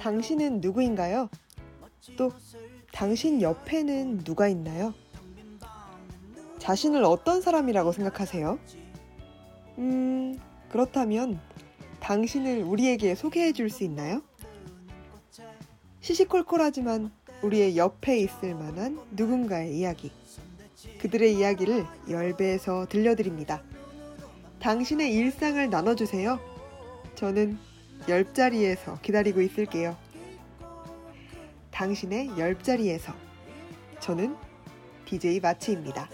당신은 누구인가요? 또 당신 옆에는 누가 있나요? 자신을 어떤 사람이라고 생각하세요? 음, 그렇다면 당신을 우리에게 소개해 줄 수 있나요? 시시콜콜하지만 우리의 옆에 있을 만한 누군가의 이야기. 그들의 이야기를 열배에서 들려드립니다. 당신의 일상을 나눠주세요. 저는 열자리에서 기다리고 있을게요. 당신의 열자리에서. 저는 DJ 마치입니다.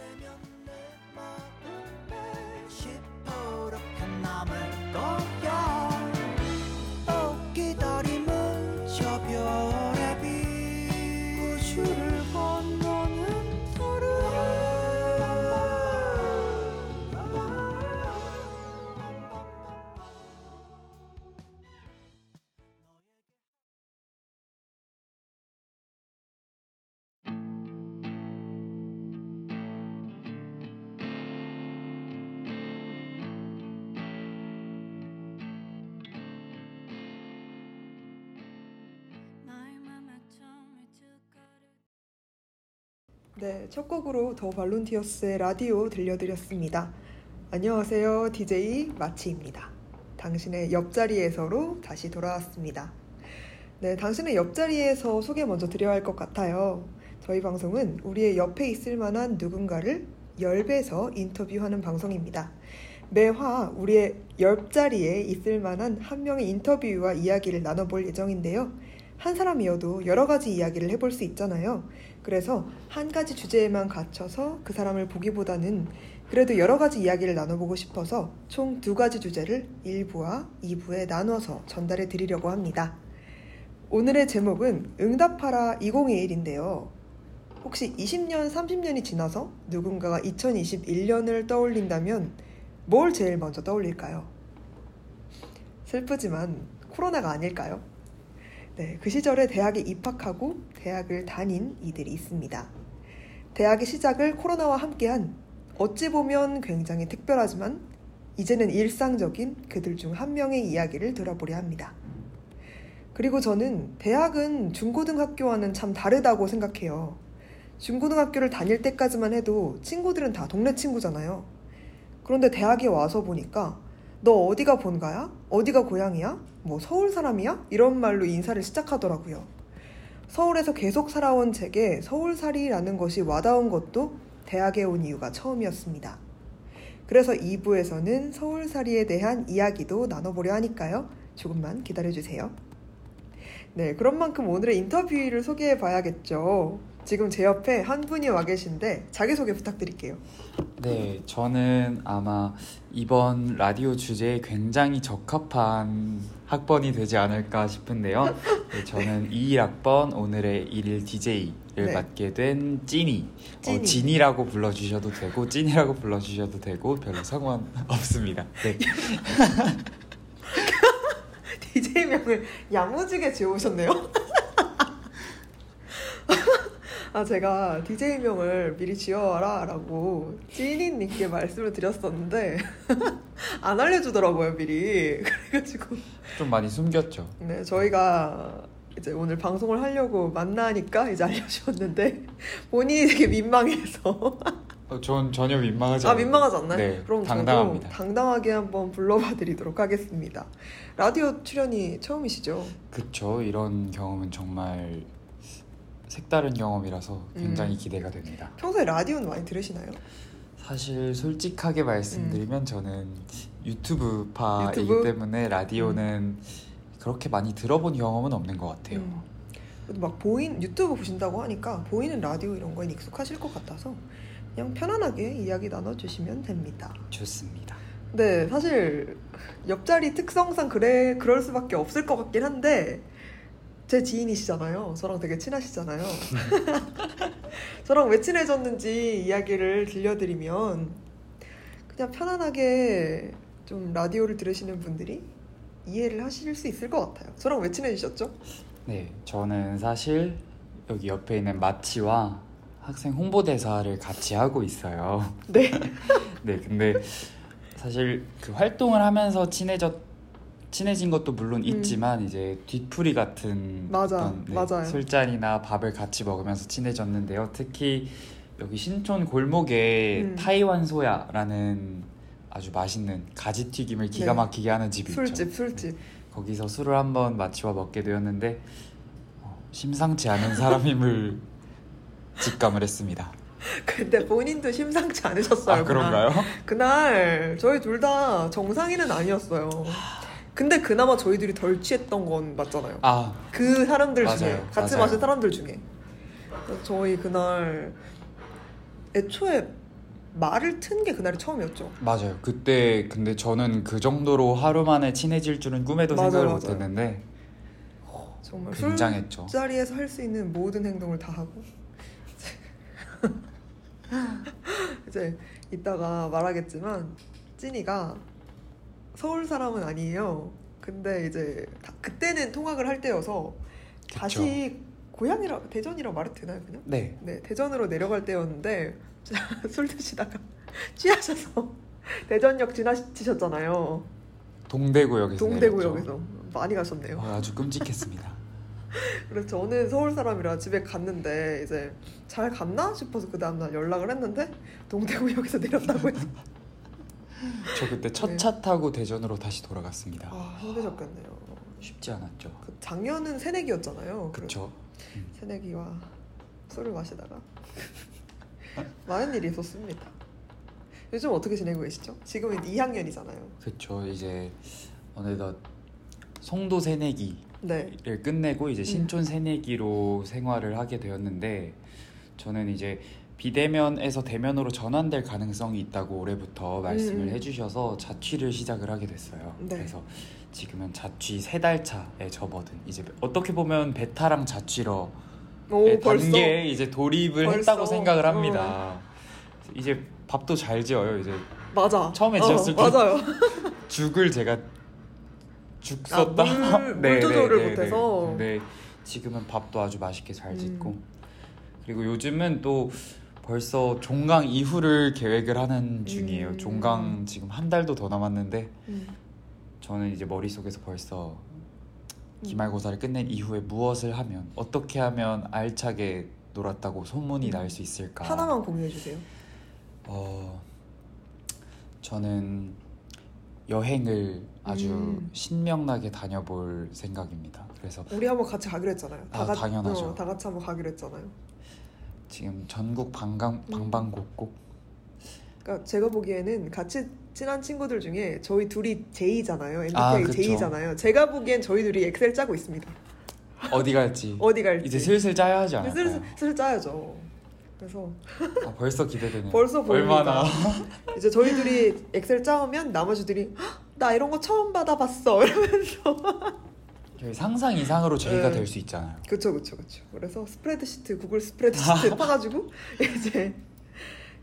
첫 곡으로 더 발론티어스의 라디오 들려드렸습니다. 안녕하세요. DJ 마치입니다. 당신의 옆자리에서로 다시 돌아왔습니다. 네, 당신의 옆자리에서 소개 먼저 드려야 할 것 같아요. 저희 방송은 우리의 옆에 있을 만한 누군가를 열배서 인터뷰하는 방송입니다. 매화 우리의 옆자리에 있을 만한 한 명의 인터뷰와 이야기를 나눠볼 예정인데요. 한 사람이어도 여러 가지 이야기를 해볼 수 있잖아요. 그래서 한 가지 주제에만 갇혀서 그 사람을 보기보다는 그래도 여러 가지 이야기를 나눠보고 싶어서 총 두 가지 주제를 1부와 2부에 나눠서 전달해 드리려고 합니다. 오늘의 제목은 응답하라 2021인데요. 혹시 20년, 30년이 지나서 누군가가 2021년을 떠올린다면 뭘 제일 먼저 떠올릴까요? 슬프지만 코로나가 아닐까요? 네, 그 시절에 대학에 입학하고 대학을 다닌 이들이 있습니다. 대학의 시작을 코로나와 함께한 어찌 보면 굉장히 특별하지만 이제는 일상적인 그들 중 한 명의 이야기를 들어보려 합니다. 그리고 저는 대학은 중고등학교와는 참 다르다고 생각해요. 중고등학교를 다닐 때까지만 해도 친구들은 다 동네 친구잖아요. 그런데 대학에 와서 보니까 너 어디가 본가야? 어디가 고향이야? 뭐 서울 사람이야? 이런 말로 인사를 시작하더라고요. 서울에서 계속 살아온 제게 서울살이라는 것이 와닿은 것도 대학에 온 이유가 처음이었습니다. 그래서 2부에서는 서울살이에 대한 이야기도 나눠보려 하니까요. 조금만 기다려주세요. 네, 그런 만큼 오늘의 인터뷰를 소개해 봐야겠죠. 지금 제 옆에 한 분이 와 계신데 자기소개 부탁드릴게요. 네, 저는 아마 이번 라디오 주제에 굉장히 적합한 학번이 되지 않을까 싶은데요. 네, 저는 21학번 오늘의 1일 DJ를 네. 맡게 된 찐이. 찐이. 어, 진이라고 불러주셔도 되고, 찐이라고 불러주셔도 되고, 별로 상관 없습니다. 네. DJ명을 야무지게 지어오셨네요. 아, 제가 DJ명을 미리 지어와라 라고 찐이님께 말씀을 드렸었는데, 안 알려주더라고요, 미리. 그래가지고. 좀 많이 숨겼죠. 네, 저희가 이제 오늘 방송을 하려고 만나니까 이제 알려주셨는데, 본인이 되게 민망해서. 어, 전 전혀 민망하지 아, 않아요. 민망하지 않나요? 네, 그럼 당당합니다. 당당하게 한번 불러봐 드리도록 하겠습니다. 라디오 출연이 처음이시죠? 그쵸. 이런 경험은 정말 색다른 경험이라서 굉장히 음. 기대가 됩니다. 평소에 라디오는 많이 들으시나요? 사실 솔직하게 말씀드리면 저는 유튜브파이기 유튜브? 때문에 라디오는 그렇게 많이 들어본 경험은 없는 것 같아요. 음. 막 보인 유튜브 보신다고 하니까 보이는 라디오 이런 거에 익숙하실 것 같아서 그냥 편안하게 이야기 나눠주시면 됩니다. 좋습니다. 네, 사실 옆자리 특성상 그래 그럴 수밖에 없을 것 같긴 한데 제 지인이시잖아요. 저랑 되게 친하시잖아요. 저랑 왜 친해졌는지 이야기를 들려드리면 그냥 편안하게 좀 라디오를 들으시는 분들이 이해를 하실 수 있을 것 같아요. 저랑 왜 친해지셨죠? 네, 저는 사실 여기 옆에 있는 마치와 학생 홍보대사를 같이 하고 있어요. 네. 네, 근데 사실 그 활동을 하면서 친해졌지만 친해진 것도 물론 음. 있지만 이제 뒤풀이 같은 맞아, 어떤, 네, 맞아요. 술잔이나 밥을 같이 먹으면서 친해졌는데요. 특히 여기 신촌 골목에 음. 타이완 소야라는 아주 맛있는 가지 튀김을 기가 네. 막히게 하는 집이 술집, 있죠. 술집. 네, 거기서 술을 한번 마치와 먹게 되었는데 어, 심상치 않은 사람임을 직감을 했습니다. 근데 본인도 심상치 않으셨어요. 아 그런가요? 그날 저희 둘 다 정상인은 아니었어요. 근데 그나마 저희들이 덜 취했던 건 맞잖아요. 아 그 사람들 맞아요, 중에 같이 맞아요. 마신 사람들 중에 저희 그날 애초에 말을 튼 게 그날이 처음이었죠. 맞아요. 그때 근데 저는 그 정도로 하루 만에 친해질 줄은 꿈에도 맞아요, 생각을. 못했는데 정말 굉장했죠. 술자리에서 할 수 있는 모든 행동을 다 하고 이제 이따가 말하겠지만 찐이가 서울 사람은 아니에요. 근데 이제 다- 그때는 통학을 할 때여서 다시 고향이라 대전이라 말해도 되나요 그냥? 네. 네 대전으로 내려갈 때였는데 술 드시다가 취하셔서 대전역 지나치셨잖아요. 동대구역에서 동대구역에서 많이 가셨네요. 어, 아주 끔찍했습니다. 그래서 저는 서울 사람이라 집에 갔는데 이제 잘 갔나 싶어서 그 다음날 연락을 했는데 동대구역에서 내렸다고 해서 저 그때 첫 네. 차 타고 대전으로 다시 돌아갔습니다. 아 힘드셨겠네요. 쉽지 않았죠. 그 작년은 새내기였잖아요. 그렇죠. 새내기와 술을 마시다가 많은 일이 있었습니다. 요즘 어떻게 지내고 계시죠? 지금은 2학년이잖아요. 그렇죠. 이제 어느덧 송도 새내기를 네. 끝내고 음. 이제 신촌 새내기로 생활을 하게 되었는데 저는 이제 비대면에서 대면으로 전환될 가능성이 있다고 올해부터 말씀을 음. 해주셔서 자취를 시작을 하게 됐어요. 네. 그래서 지금은 자취 세 달 차에 접어든 이제 어떻게 보면 베타랑 자취러 오 단계에 이제 돌입을 벌써? 어. 했다고 생각을 합니다. 이제 밥도 잘 지어요. 이제 맞아. 처음에 지었을 때 맞아요. 죽을 제가 죽 아, 썼다. 물- 물 조절을 못해서? 네, 지금은 밥도 아주 맛있게 잘 음. 짓고 그리고 요즘은 또 벌써 종강 이후를 계획을 하는 중이에요. 음. 종강 지금 한 달도 더 남았는데 음. 저는 이제 머릿속에서 벌써 기말고사를 끝낸 이후에 무엇을 하면 어떻게 하면 알차게 놀았다고 소문이 음. 날수 있을까? 하나만 공유해 주세요. 어, 저는 여행을 아주 음. 신명나게 다녀볼 생각입니다. 그래서 우리 한번 같이 가기로 했잖아요. 아, 당연하죠. 어, 다 같이 한번 가기로 했잖아요. 지금 전국 방방 음. 방방곡곡 그러니까 제가 보기에는 같이 친한 친구들 중에 저희 둘이 J잖아요. MBTI 아, 그쵸. J잖아요. 제가 보기엔 저희 둘이 엑셀 짜고 있습니다. 어디 갈지 어디 갈지. 이제 슬슬 짜야 하지 않을까요? 슬슬, 슬슬 짜야죠. 그래서 아, 벌써 기대되네요. 벌써. 얼마나 이제 저희 둘이 엑셀 짜오면 나머지들이 "헉, 나 이런 거 처음 받아봤어 이러면서 저희 상상 이상으로 저희가 네. 될수 있잖아요. 그쵸 그쵸 그쵸 그래서 스프레드시트 구글 스프레드시트 파가지고 이제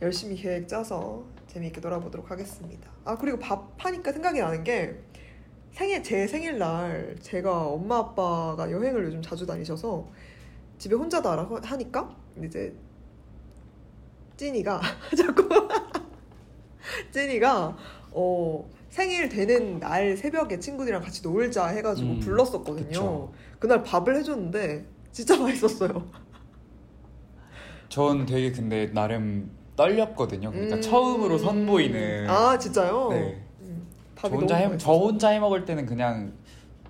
열심히 계획 짜서 재미있게 놀아보도록 하겠습니다 아 그리고 밥 하니까 생각이 나는 게 생일 제 생일날 제가 엄마 아빠가 여행을 요즘 자주 다니셔서 집에 혼자 나라 하니까 이제 찐이가 자꾸 찐이가 어 생일 되는 날 새벽에 친구들이랑 같이 놀자 해가지고 음, 불렀었거든요. 그쵸. 그날 밥을 해줬는데 진짜 맛있었어요. 전 되게 근데 나름 떨렸거든요. 그러니까 음. 처음으로 선보이는 아 진짜요? 네. 음, 저 혼자 해, 저 맛있어서. 혼자 해 먹을 때는 그냥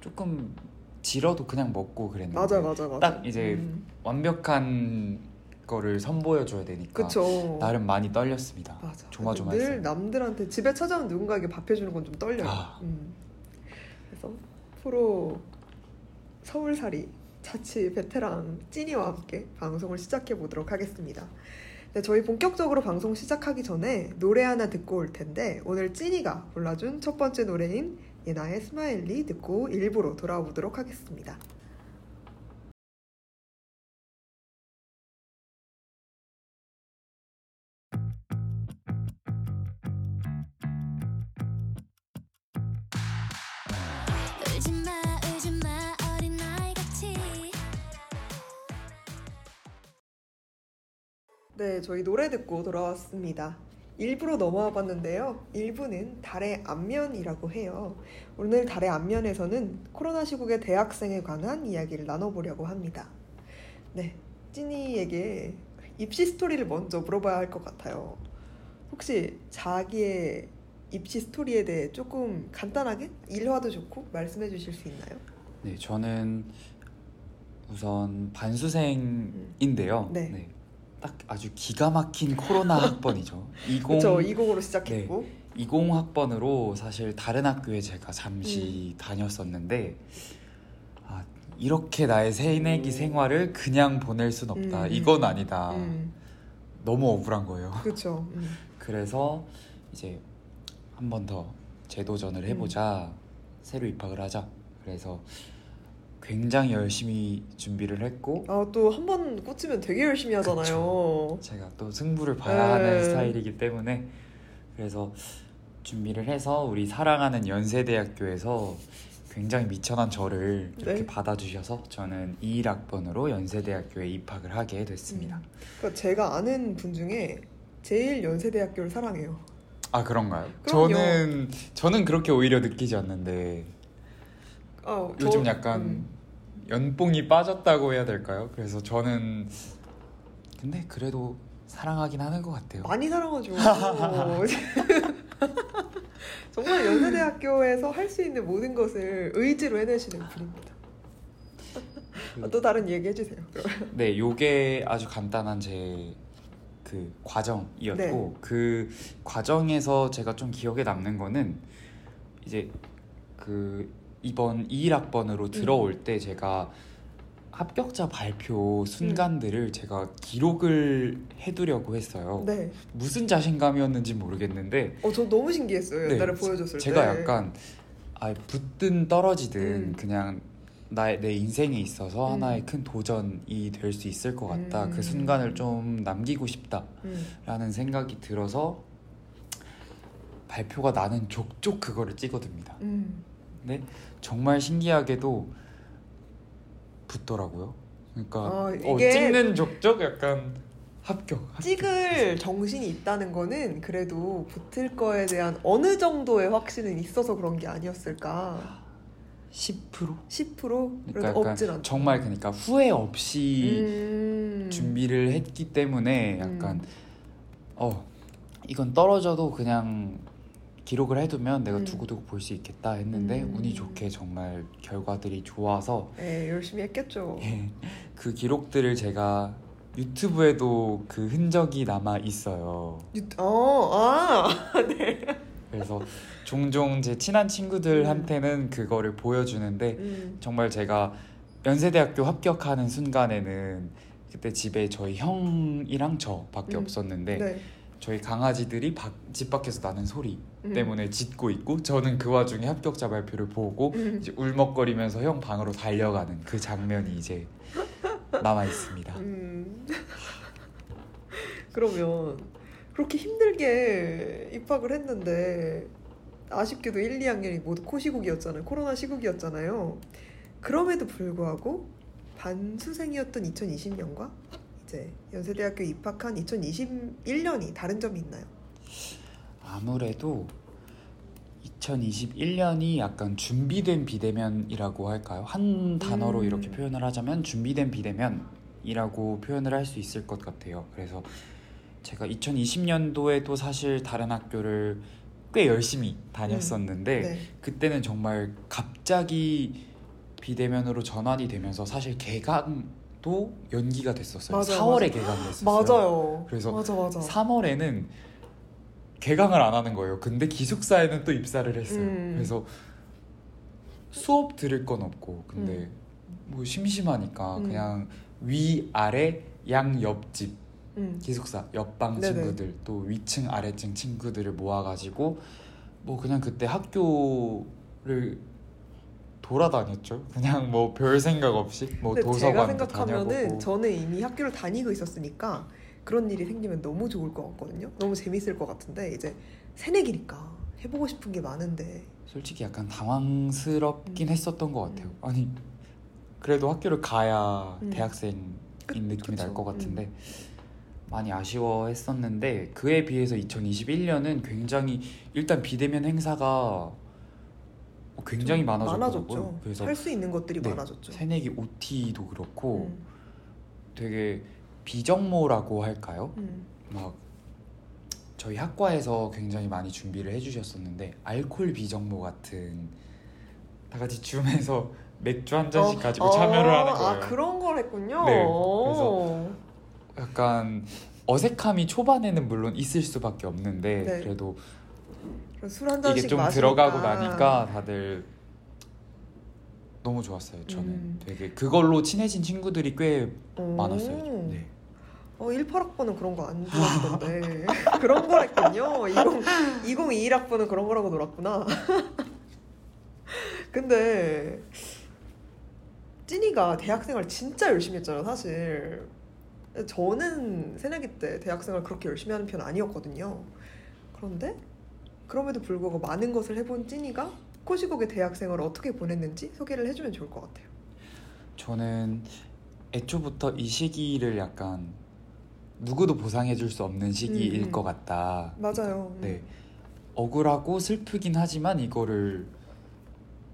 조금 질어도 그냥 먹고 그랬는데 맞아 맞아 맞아. 딱 이제 음, 완벽한 거를 선보여 줘야 되니까 그쵸. 나름 많이 떨렸습니다. 맞아. 조마조마했어요. 늘 남들한테 집에 찾아온 누군가에게 밥 해주는 건 좀 떨려요. 아. 음. 그래서 프로 서울살이 자취 베테랑 찐이와 함께 방송을 시작해 보도록 하겠습니다. 네, 저희 본격적으로 방송 시작하기 전에 노래 하나 듣고 올 텐데 오늘 찐이가 골라준 첫 번째 노래인 예나의 스마일리 듣고 일부로 돌아와 보도록 하겠습니다. 네, 저희 노래 듣고 돌아왔습니다. 일부로 넘어와 봤는데요. 일부는 달의 앞면이라고 해요. 오늘 달의 앞면에서는 코로나 시국의 대학생에 관한 이야기를 나눠보려고 합니다. 네, 찐이에게 입시 스토리를 먼저 물어봐야 할 것 같아요. 혹시 자기의 입시 스토리에 대해 조금 간단하게 일화도 좋고 말씀해 주실 수 있나요? 네, 저는 우선 반수생인데요. 네. 딱 아주 기가 막힌 코로나 학번이죠. 20 그렇죠. 20으로 시작했고. 20 학번으로 사실 다른 학교에 제가 잠시 다녔었는데 아, 이렇게 나의 새내기 생활을 그냥 보낼 순 없다. 음. 이건 아니다. 음, 너무 억울한 거예요. 그렇죠. 음. 그래서 이제 한 번 더 재도전을 해보자. 새로 입학을 하자. 그래서 굉장히 열심히 준비를 했고 아, 또 한 번 꽂히면 되게 열심히 하잖아요. 제가 또 승부를 봐야 네. 하는 스타일이기 때문에 그래서 준비를 해서 우리 사랑하는 연세대학교에서 굉장히 미천한 저를 이렇게 네. 받아주셔서 저는 21학번으로 연세대학교에 입학을 하게 됐습니다. 그러니까 제가 아는 분 중에 제일 연세대학교를 사랑해요. 아 그런가요? 그럼요. 저는 저는 그렇게 오히려 느끼지 않는데 아, 저- 요즘 약간 음. 연봉이 빠졌다고 해야 될까요? 그래서 저는 근데 그래도 사랑하긴 하는 것 같아요. 많이 사랑하죠. 정말 연세대학교에서 할 수 있는 모든 것을 의지로 해내시는 분입니다. 아, 또 다른 얘기 해주세요. 네, 요게 아주 간단한 제 그 과정이었고 네. 그 과정에서 제가 좀 기억에 남는 거는 이제 그 이번 21학번으로 들어올 때 제가 합격자 발표 순간들을 제가 기록을 해두려고 했어요. 네. 무슨 자신감이었는지 모르겠는데 어, 저 너무 신기했어요. 네, 옛날에 보여줬을 때. 제가 약간 아, 붙든 떨어지든 음. 그냥 나의 내 인생에 있어서 음. 하나의 큰 도전이 될 수 있을 것 같다. 음. 그 순간을 좀 남기고 싶다라는 음. 생각이 들어서 발표가 나는 족족 그거를 찍어둡니다. 음. 근데 정말 신기하게도 붙더라고요. 그러니까 아, 어, 이게- 찍는 족족 약간 합격. 합격. 찍을 정신이 있다는 거는 그래도 붙을 거에 대한 어느 정도의 확신은 있어서 그런 게 아니었을까. 10%? 10% 그러니까 없진 않죠. 정말 그러니까 후회 없이 음. 준비를 했기 때문에 약간 음. 어 이건 떨어져도 그냥 기록을 해두면 내가 음. 두고두고 볼 수 있겠다 했는데 음. 운이 좋게 정말 결과들이 좋아서 네, 열심히 했겠죠. 예, 그 기록들을 제가 유튜브에도 그 흔적이 남아 있어요. 유- 어, 아, 그래서 종종 제 친한 친구들한테는 그거를 보여주는데 음. 정말 제가 연세대학교 합격하는 순간에는 그때 집에 저희 형이랑 저밖에 음. 없었는데 네. 저희 강아지들이 밖- 집 밖에서 나는 소리 음. 때문에 짖고 있고 저는 그 와중에 합격자 발표를 보고 음. 이제 울먹거리면서 형 방으로 달려가는 그 장면이 이제 남아 있습니다. 음. 그러면 그렇게 힘들게 입학을 했는데 아쉽게도 1, 2학년이 모두 코시국이었잖아요. 코로나 시국이었잖아요. 그럼에도 불구하고 반수생이었던 2020년과 이제 연세대학교 입학한 2021년이 다른 점이 있나요? 아무래도 2021년이 약간 준비된 비대면이라고 할까요? 한 단어로 음. 이렇게 표현을 하자면 준비된 비대면이라고 표현을 할 수 있을 것 같아요. 그래서 제가 2020년도에도 사실 다른 학교를 꽤 열심히 다녔었는데 네. 그때는 정말 갑자기 비대면으로 전환이 되면서 사실 개강 도 연기가 됐었어요. 맞아요, 4월에 개강됐었어요. 맞아요. 그래서 맞아 맞아. 3월에는 개강을 안 하는 거예요. 근데 기숙사에는 또 입사를 했어요. 음. 그래서 수업 들을 건 없고 근데 뭐 심심하니까 음. 그냥 위 아래 양 옆집 음. 기숙사 옆방 네네. 친구들 또 위층 아래층 친구들을 모아가지고 뭐 그냥 그때 학교를 돌아다녔죠. 그냥 뭐 별 생각 없이 뭐 도서관도 생각하면은 다녀보고 저는 이미 학교를 다니고 있었으니까 그런 일이 생기면 너무 좋을 것 같거든요. 너무 재밌을 것 같은데 이제 새내기니까 해보고 싶은 게 많은데 솔직히 약간 당황스럽긴 음. 했었던 것 같아요. 아니 그래도 학교를 가야 음. 대학생인 느낌이 날. 것 같은데 많이 아쉬워했었는데 그에 비해서 2021년은 굉장히 일단 비대면 행사가 굉장히 많아졌더라고요. 많아졌죠. 그래서 할 수 있는 것들이 네, 많아졌죠. 새내기 OT도 그렇고 음, 되게 비정모라고 할까요? 음. 막 저희 학과에서 굉장히 많이 준비를 해주셨었는데 알콜 비정모 같은 다 같이 줌에서 맥주 한 잔씩 어, 가지고 어, 참여를 하는 거예요. 아 그런 걸 했군요. 네, 오. 약간 어색함이 초반에는 물론 있을 수밖에 없는데 네. 그래도 술 한 잔씩 이게 좀 마시니까. 들어가고 나니까 다들 너무 좋았어요. 저는 음. 되게 그걸로 친해진 친구들이 꽤 오. 많았어요. 네. 어, 18학번은 그런 거 안 좋아하던데 그런 거랬군요. 20, 2021학번은 그런 거라고 놀았구나. 근데 찐이가 대학생활 진짜 열심히 했잖아요, 사실. 저는 새내기 때 대학생활 그렇게 열심히 하는 편 아니었거든요. 그런데 그럼에도 불구하고 많은 것을 해본 찐이가 코시국의 대학생활을 어떻게 보냈는지 소개를 해주면 좋을 것 같아요. 저는 애초부터 이 시기를 약간 누구도 보상해줄 수 없는 시기일 음, 음. 것 같다. 맞아요. 네. 억울하고 슬프긴 하지만 이거를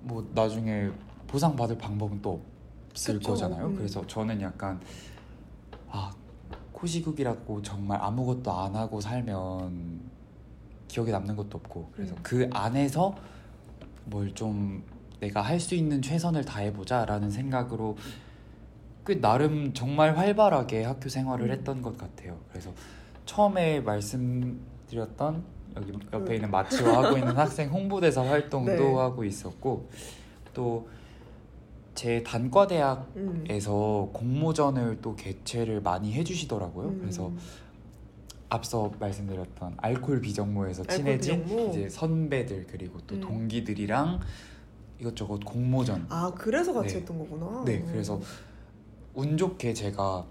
뭐 나중에 보상받을 방법은 또 없을 그쵸. 거잖아요. 음. 그래서 저는 약간 아 코시국이라고 정말 아무것도 안 하고 살면 기억에 남는 것도 없고 그래서 음. 그 안에서 뭘 좀 내가 할 수 있는 최선을 다해보자라는 생각으로 꽤 나름 정말 활발하게 학교 생활을 음. 했던 것 같아요. 그래서 처음에 말씀드렸던 여기 옆에 있는 마치와 하고 있는 학생 홍보대사 활동도 네. 하고 있었고 또 제 단과 대학에서 음. 공모전을 또 개최를 많이 해주시더라고요. 음. 그래서 앞서 말씀드렸던 알콜 비정모에서 알코올 친해진 비정모. 이제 선배들 그리고 또 음. 동기들이랑 이것저것 공모전 아 그래서 같이 네. 했던 거구나. 네, 그래서 운 좋게 제가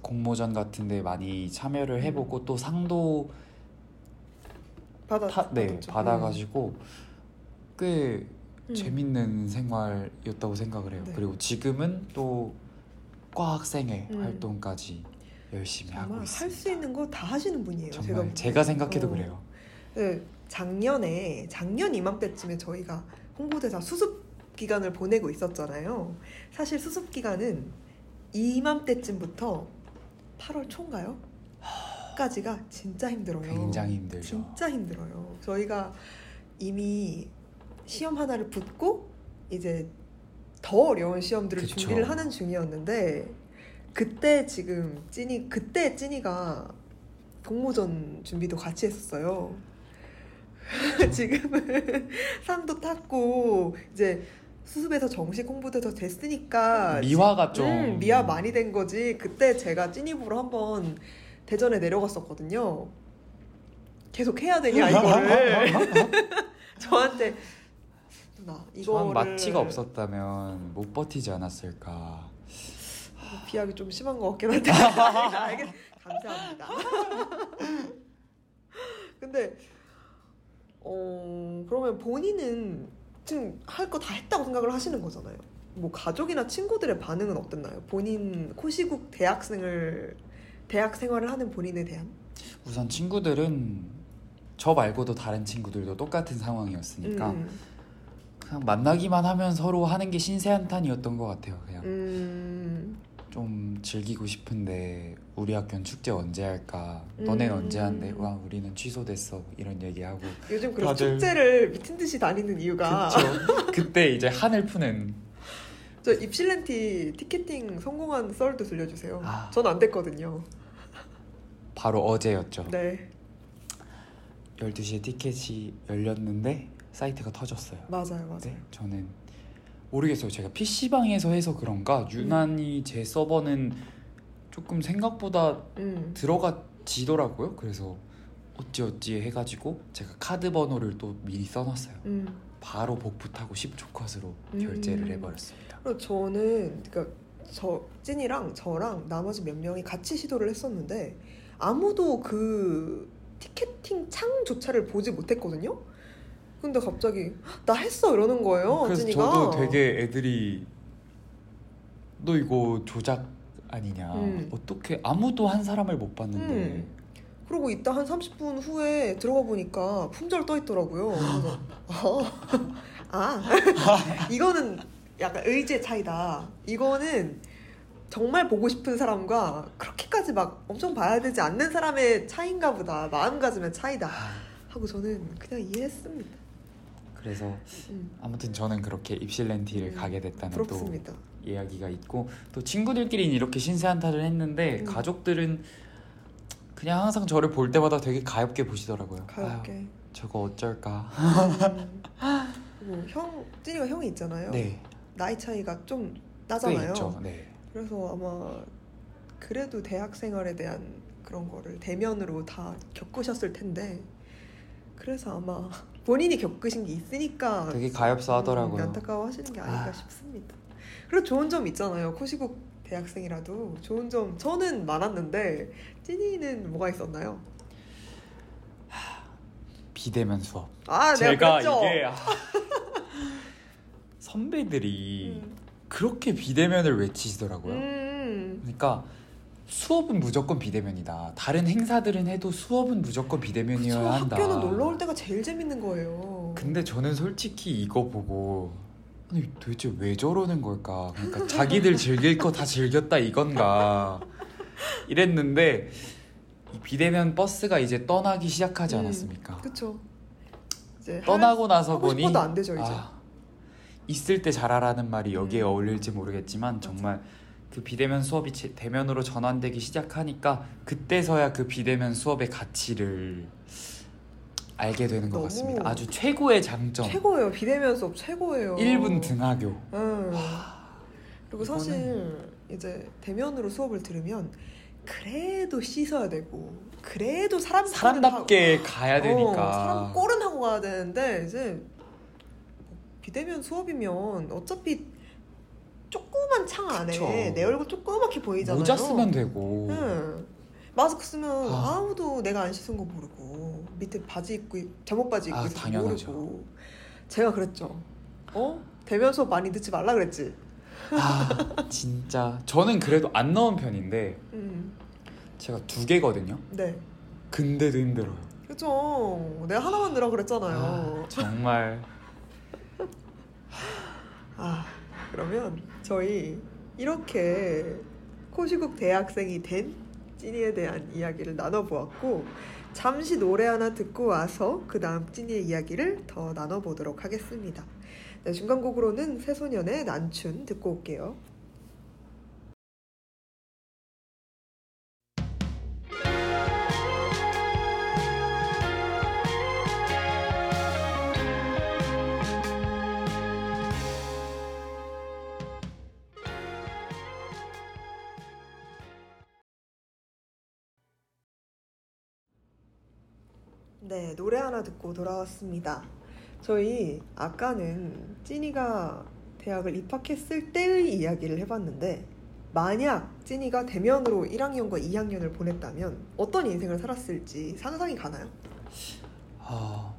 공모전 같은데 많이 참여를 해보고 또 상도 받아 타, 네, 받았죠. 받아가지고 꽤 음. 재밌는 생활이었다고 생각을 해요. 네. 그리고 지금은 또 과학생회 음. 활동까지 열심히 하고 있습니다. 할 수 있는 거 다 하시는 분이에요. 정말 보기엔. 제가, 생각해도 어. 그래요. 네, 작년에 작년 이맘때쯤에 저희가 홍보대사 수습 기간을 보내고 있었잖아요. 사실 수습 기간은 이맘때쯤부터 8월 초인가요? 까지가 진짜 힘들어요. 굉장히 힘들죠. 진짜 힘들어요. 저희가 이미 시험 하나를 붙고 이제 더 어려운 시험들을 그쵸. 준비를 하는 중이었는데 그때 지금 찐이 그때 찐이가 공모전 준비도 같이 했었어요. 지금은 상도 탔고 이제 수습에서 정식 홍보돼서 됐으니까 미화가 좀 음, 미화 많이 된 거지. 그때 제가 찐입으로 한번 대전에 내려갔었거든요. 계속 해야 되냐 이거를 저한테 누나 이거를 전 마취가 없었다면 못 버티지 않았을까. 뭐 비하기 좀 심한 것 같긴 한데 알겠 감사합니다. 근데 어 그러면 본인은 지금 할 거 다 했다고 생각을 하시는 거잖아요. 뭐 가족이나 친구들의 반응은 어땠나요? 본인 코시국 대학생을 대학 생활을 하는 본인에 대한 우선 친구들은 저 말고도 다른 친구들도 똑같은 상황이었으니까 음, 그냥 만나기만 하면 서로 하는 게 신세한탄이었던 것 같아요. 그냥 음, 좀 즐기고 싶은데 우리 학교는 축제 언제 할까? 너네 는 음. 언제 한대? 와 우리는 취소됐어 이런 얘기하고 요즘 그런 다들- 축제를 미친 듯이 다니는 이유가 그쵸? 그때 이제 한을 푸는 저 입실렌티 티켓팅 성공한 썰도 들려주세요. 아. 전 안 됐거든요. 바로 어제였죠. 네, 12시에 티켓이 열렸는데 사이트가 터졌어요. 맞아요, 맞아요. 네, 저는 모르겠어요. 제가 PC방에서 해서 그런가 유난히 제 서버는 조금 생각보다 음, 들어가지더라고요. 그래서 어찌어찌 해가지고 제가 카드 번호를 또 미리 써놨어요. 음. 바로 복붙하고 10초 컷으로 음. 결제를 해버렸습니다. 그리고 저는 그러니까 저 찐이랑 저랑 나머지 몇 명이 같이 시도를 했었는데 아무도 그 티켓팅 창조차를 보지 못했거든요. 근데 갑자기 나 했어 이러는 거예요. 그래서 찐이가. 저도 되게 애들이 너 이거 조작 아니냐. 음. 어떻게 아무도 한 사람을 못 봤는데. 음. 그러고 이따 한 30분 후에 들어가 보니까 품절 떠 있더라고요. 그래서 아, 아 이거는 약간 의지의 차이다. 이거는 정말 보고 싶은 사람과 그렇게까지 막 엄청 봐야 되지 않는 사람의 차이인가 보다. 마음가짐의 차이다. 하고 저는 그냥 이해했습니다. 그래서 음, 아무튼 저는 그렇게 입실렌티를 음, 가게 됐다는 또 부럽습니다. 이야기가 있고 또 친구들끼리는 이렇게 신세 한탄을 했는데 음. 가족들은 그냥 항상 저를 볼 때마다 되게 가엽게 보시더라고요. 가볍게. 아유, 저거 어쩔까. 음. 그리고 형 찐이가 형이 있잖아요. 네. 나이 차이가 좀꽤 나잖아요. 있죠. 네. 그래서 아마 그래도 대학 생활에 대한 그런 거를 대면으로 다 겪으셨을 텐데 그래서 아마 본인이 겪으신 게 있으니까 되게 가엾어 하더라고요. 음, 안타까워하시는 게 아닐까 아. 싶습니다. 그리고 좋은 점 있잖아요. 코시국 대학생이라도 좋은 점 저는 많았는데 찐이는 뭐가 있었나요? 비대면 수업. 아 제가. 이게 아, 선배들이 음. 그렇게 비대면을 외치시더라고요. 음. 그러니까 수업은 무조건 비대면이다. 다른 행사들은 해도 수업은 무조건 그쵸, 비대면이어야 한다. 학교는 놀러 올 때가 제일 재밌는 거예요. 근데 저는 솔직히 이거 보고 아니 도대체 왜 저러는 걸까? 그러니까 자기들 즐길 거 다 즐겼다 이건가? 이랬는데 이 비대면 버스가 이제 떠나기 시작하지 음, 않았습니까? 그쵸. 이제 떠나고 나서 보니 싶어도 안 되죠, 이제. 아, 있을 때 잘하라는 말이 여기에 음. 어울릴지 모르겠지만 정말 그 비대면 수업이 제- 대면으로 전환되기 시작하니까 그때서야 그 비대면 수업의 가치를 알게 되는 것 같습니다. 아주 최고의 장점. 최고예요. 비대면 수업 최고예요. 1분 등하교. 응. 그리고 이거는- 사실 이제 대면으로 수업을 들으면 그래도 씻어야 되고 그래도 사람 사람답게 가야 되니까. 어, 사람 꼴은 하고 가야 되는데 이제 비대면 수업이면 어차피 조그만 창 안에 그쵸. 내 얼굴 조그맣게 보이잖아요. 모자 쓰면 되고. 응. 마스크 쓰면 아. 아. 무도 내가 안 씻은 거 모르고 밑에 바지 입고 잠옷 바지 입고 아, 당연하죠. 모르고 제가 그랬죠. 어? 대면 수업 많이 듣지 말라 그랬지. 아 진짜 저는 그래도 안 넣은 편인데 음. 제가 두 개거든요. 네. 근데도 힘들어요. 그죠. 내가 하나만 넣으라 그랬잖아요. 아, 정말 아, 그러면 저희 이렇게 코시국 대학생이 된 찐이에 대한 이야기를 나눠보았고 잠시 노래 하나 듣고 와서 그 다음 찐이의 이야기를 더 나눠보도록 하겠습니다. 네, 중간곡으로는 새소년의 난춘 듣고 올게요. 네, 노래 하나 듣고 돌아왔습니다. 저희 아까는 찐이가 대학을 입학했을 때의 이야기를 해봤는데 만약 찐이가 대면으로 1학년과 2학년을 보냈다면 어떤 인생을 살았을지 상상이 가나요? 아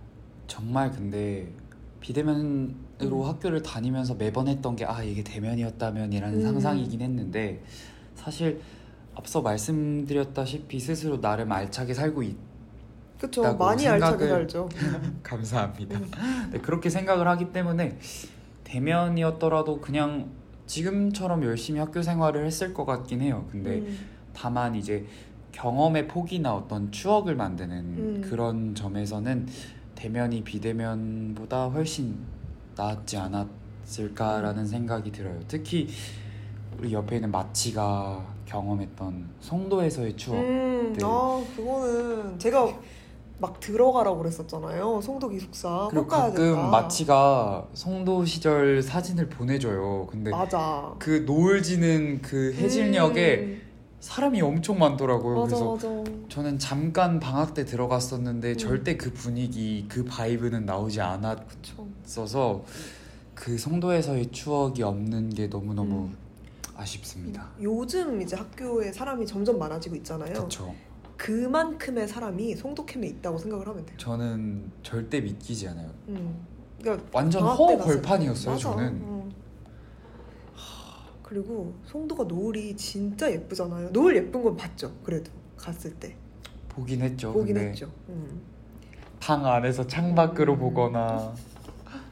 정말 근데 비대면으로 음. 학교를 다니면서 매번 했던 게 아 이게 대면이었다면이라는 음. 상상이긴 했는데 사실 앞서 말씀드렸다시피 스스로 나름 알차게 살고 있 있다고 많이 알차게 살죠. 감사합니다. 음. 네, 그렇게 생각을 하기 때문에 대면이었더라도 그냥 지금처럼 열심히 학교 생활을 했을 것 같긴 해요. 근데 음, 다만 이제 경험의 폭이나 어떤 추억을 만드는 음. 그런 점에서는 대면이 비대면보다 훨씬 낫지 않았을까라는 생각이 들어요. 특히 우리 옆에 있는 마치가 경험했던 송도에서의 추억. 음, 네. 아 그거는 제가 막 들어가라고 그랬었잖아요. 송도 기숙사 그리고 꼭 가야 가끔 된다. 마치가 송도 시절 사진을 보내줘요. 근데 맞아. 그 노을 지는 그 해질녘에 음, 사람이 엄청 많더라고요. 맞아 그래서 맞아. 저는 잠깐 방학 때 들어갔었는데 음. 절대 그 분위기, 그 바이브는 나오지 그쵸. 않았어서 그 송도에서의 추억이 없는 게 너무너무 음. 아쉽습니다. 요즘 이제 학교에 사람이 점점 많아지고 있잖아요. 그렇죠. 그만큼의 사람이 송도캠에 있다고 생각을 하면 돼요. 저는 절대 믿기지 않아요. 음. 그러니까 완전 방학 때허 갔을 벌판이었어요. 맞아. 저는 음. 그리고 송도가 노을이 진짜 예쁘잖아요. 노을 예쁜 건 봤죠. 그래도 갔을 때 보긴 했죠. 보긴 했죠. 음. 방 안에서 창밖으로 보거나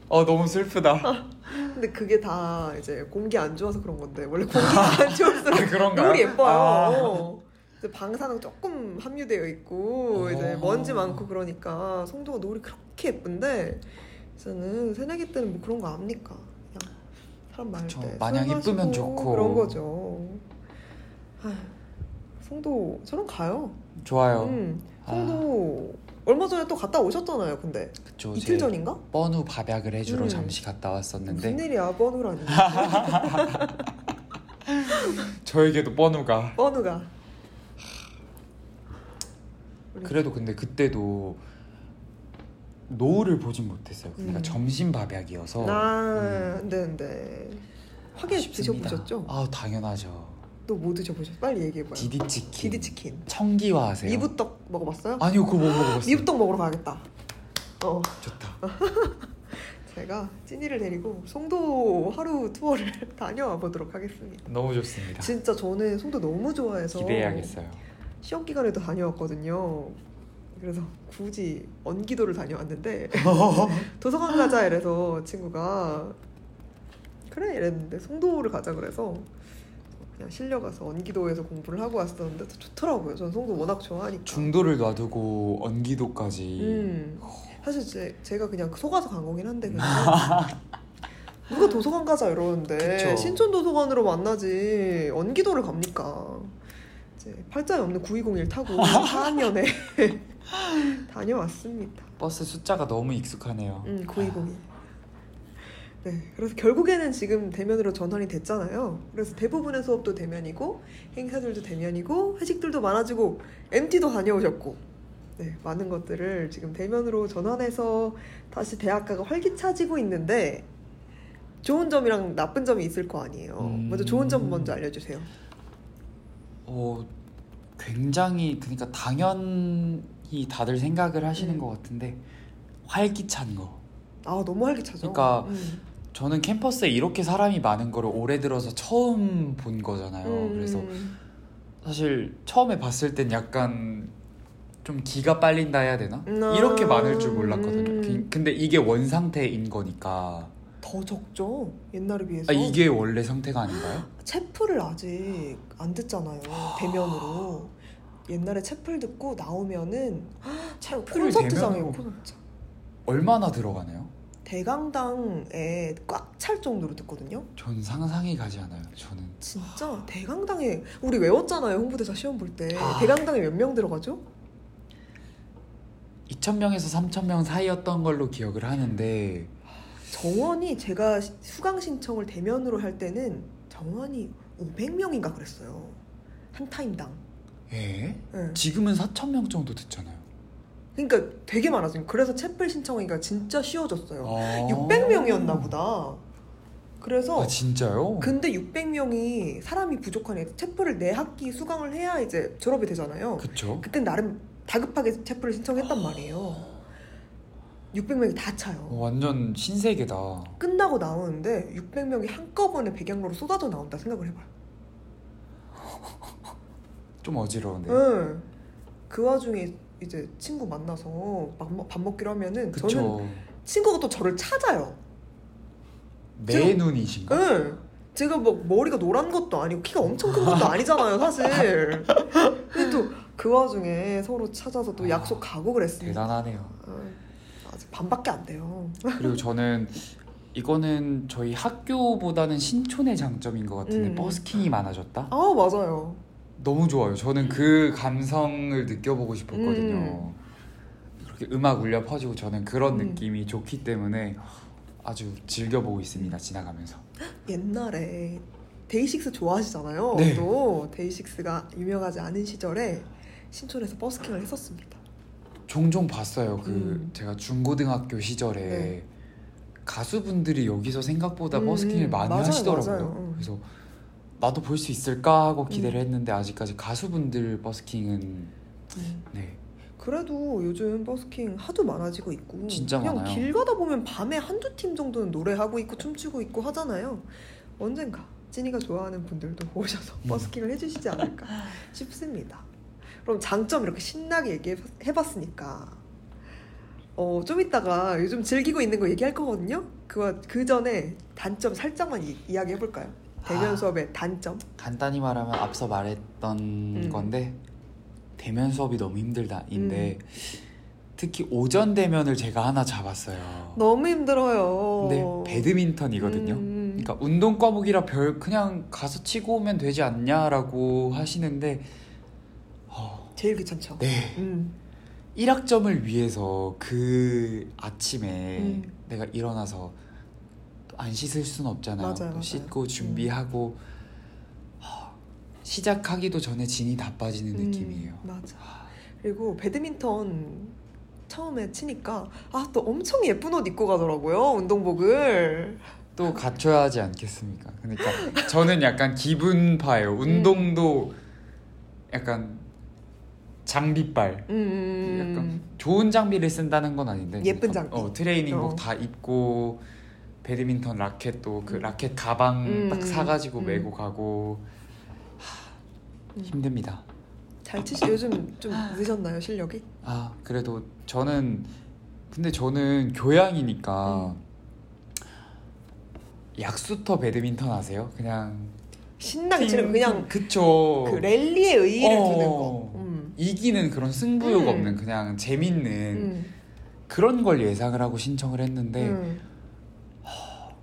어 너무 슬프다. 근데 그게 다 이제 공기 안 좋아서 그런 건데 원래 공기가 안 좋을수록 아? 노을이 예뻐요. 아. 어. 이제 방사능 조금 함유되어 있고 이제 어. 먼지 많고 그러니까 송도가 노을이 그렇게 예쁜데 저는 새내기 때는 뭐 그런 거 압니까? 그냥 사람 많을 그쵸. 때 마냥 마시고 좋고. 그런 거죠. 아휴, 송도 저는 가요. 좋아요. 음, 송도 얼마 전에 또 갔다 오셨잖아요. 근데 그쵸. 이틀 제 전인가? 뻔우 밥약을 해주러 음. 잠시 갔다 왔었는데 무슨 일이야 번우라니 저에게도 뻔우가 번우가 우리- 그래도 근데 그때도 노을을 보진 못했어요. 그러니까 음. 점심 밥약이어서 아, 근데 근데 확인 아쉽습니다. 드셔보셨죠? 아 당연하죠. 또 뭐 드셔보셨어요? 빨리 얘기해봐요. 디디치킨. 디디치킨. 청기화 하세요? 미부떡 먹어봤어요? 아니요 그거 못 먹어봤어요. 미부떡 먹으러 가야겠다. 어, 좋다. 제가 찐이를 데리고 송도 하루 투어를 다녀와 보도록 하겠습니다. 너무 좋습니다. 진짜 저는 송도 너무 좋아해서 기대해야겠어요. 시험 기간에도 다녀왔거든요. 그래서 굳이 언기도를 다녀왔는데 도서관 가자 이래서 친구가 그래 이랬는데 송도를 가자 그래서 그냥 실려가서 언기도에서 공부를 하고 왔었는데 더 좋더라고요. 전 송도 워낙 좋아하니까. 중도를 놔두고 언기도까지 음, 사실 제, 제가 그냥 속아서 간 거긴 한데 그냥 누가 도서관 가자 이러는데 그쵸. 신촌 도서관으로 만나지 언기도를 갑니까? 이제 팔자에 없는 9201 타고 4학년에 다녀왔습니다. 버스 숫자가 너무 익숙하네요. 음, 9201. 네, 그래서 결국에는 지금 대면으로 전환이 됐잖아요. 그래서 대부분의 수업도 대면이고 행사들도 대면이고 회식들도 많아지고 MT도 다녀오셨고 네, 많은 것들을 지금 대면으로 전환해서 다시 대학가가 활기차지고 있는데 좋은 점이랑 나쁜 점이 있을 거 아니에요. 음. 먼저 좋은 점 먼저 알려주세요. 어, 굉장히 그러니까 당연히 다들 생각을 하시는 음. 것 같은데 활기찬 거. 아 너무 활기차죠. 그러니까 음. 저는 캠퍼스에 이렇게 사람이 많은 거를 올해 들어서 처음 본 거잖아요. 음, 그래서 음. 사실 처음에 봤을 땐 약간 좀 기가 빨린다 해야 되나? 음, 이렇게 많을 줄 몰랐거든요. 음. 그- 근데 이게 원 상태인 거니까. 더 적죠 옛날에 비해서. 아, 이게 원래 상태가 아닌가요? 채플을 아직 안 듣잖아요 대면으로 옛날에 채플 듣고 나오면은 참 채플을 콘서트장이에요 대면으로- 콘서트 얼마나 들어가나요? 대강당에 꽉 찰 정도로 듣거든요 전 상상이 가지 않아요. 저는 진짜 대강당에 우리 외웠잖아요 홍보대사 시험 볼때 아. 대강당에 몇 명 들어가죠? 2,000명에서 3,000명 사이였던 걸로 기억을 하는데 정원이 제가 시- 수강 신청을 대면으로 할 때는 정원이 500명인가 그랬어요 한 타임당 예? 네. 지금은 4,000명 정도 듣잖아요. 그러니까 되게 많아지고 그래서 채플 신청하기가 진짜 쉬워졌어요 아. 600명이었나 보다. 그래서 아 진짜요? 근데 600명이 사람이 부족하니 채플을 네 학기 수강을 해야 이제 졸업이 되잖아요. 그쵸? 그땐 나름 다급하게 채플을 신청했단 말이에요. 600명이 다 차요. 어, 완전 신세계다. 끝나고 나오는데 600명이 한꺼번에 백양로로 쏟아져 나온다 생각을 해봐요. 좀 어지러운데. 응. 그 와중에 이제 친구 만나서 밥, 먹기로 하면은 저는 그쵸. 친구가 또 저를 찾아요. 내 눈이신가? 응. 제가 뭐 머리가 노란 것도 아니고 키가 엄청 큰 것도 아니잖아요, 사실. 근데 또 그 와중에 서로 찾아서 또 아, 약속 가고 그랬습니다. 대단하네요. 어, 아직 반밖에 안 돼요. 그리고 저는 이거는 저희 학교보다는 신촌의 장점인 것 같은데 음. 버스킹이 많아졌다? 아 맞아요. 너무 좋아요. 저는 그 감성을 느껴보고 싶었거든요. 음. 그렇게 음악 울려 퍼지고 저는 그런 음. 느낌이 좋기 때문에 아주 즐겨보고 있습니다. 지나가면서. 옛날에 데이식스 좋아하시잖아요. 네. 또 데이식스가 유명하지 않은 시절에 신촌에서 버스킹을 했었습니다. 종종 봤어요. 그 음. 제가 중고등학교 시절에 네. 가수분들이 여기서 생각보다 음, 버스킹을 많이 맞아요, 하시더라고요. 맞아요. 음. 그래서 나도 볼 수 있을까 하고 기대를 했는데 아직까지 가수분들 버스킹은 음. 네 그래도 요즘 버스킹 하도 많아지고 있고 그냥 많아요. 길 가다 보면 밤에 한두 팀 정도는 노래하고 있고 춤추고 있고 하잖아요. 언젠가 찐이가 좋아하는 분들도 오셔서 버스킹을 해주시지 않을까 싶습니다. 그럼 장점 이렇게 신나게 얘기해봤으니까 어, 좀 이따가 요즘 즐기고 있는 거 얘기할 거거든요. 그거 그 전에 단점 살짝만 이, 야기 해볼까요? 대면 아. 수업의 단점. 간단히 말하면 앞서 말했던 음. 건데 대면 수업이 너무 힘들다인데 음. 특히 오전 대면을 제가 하나 잡았어요. 너무 힘들어요. 근데 배드민턴이거든요. 음. 그러니까 운동 과목이라 별 그냥 가서 치고 오면 되지 않냐라고 하시는데 어, 제일 귀찮죠. 네 음. 1학점을 위해서 그 아침에 음. 내가 일어나서 또안 씻을 수는 없잖아요. 맞아요, 또 맞아요. 음. 씻고 준비하고 하, 시작하기도 전에 진이 다 빠지는 음, 느낌이에요. 맞아. 그리고 배드민턴 처음에 치니까 아 또 엄청 예쁜 옷 입고 가더라고요 운동복을. 또 갖춰야 하지 않겠습니까? 그러니까 저는 약간 기분파예요. 운동도 약간 장비빨. 음. 약간 좋은 장비를 쓴다는 건 아닌데 예쁜 장비. 어, 트레이닝복 어. 다 입고 배드민턴 라켓도 그 음. 라켓 가방 음, 딱 사가지고 음. 메고 가고 하, 음. 힘듭니다. 잘 치시 요즘 좀 늦었나요 실력이? 아 그래도 저는 근데 저는 교양이니까 음. 약수터 배드민턴 아세요? 그냥 신나게 치는 거 그냥 그쵸 그 랠리에 의의를 어. 두는 거. 음. 이기는 그런 승부욕 음. 없는 그냥 재밌는 음. 그런 걸 예상을 하고 신청을 했는데 음.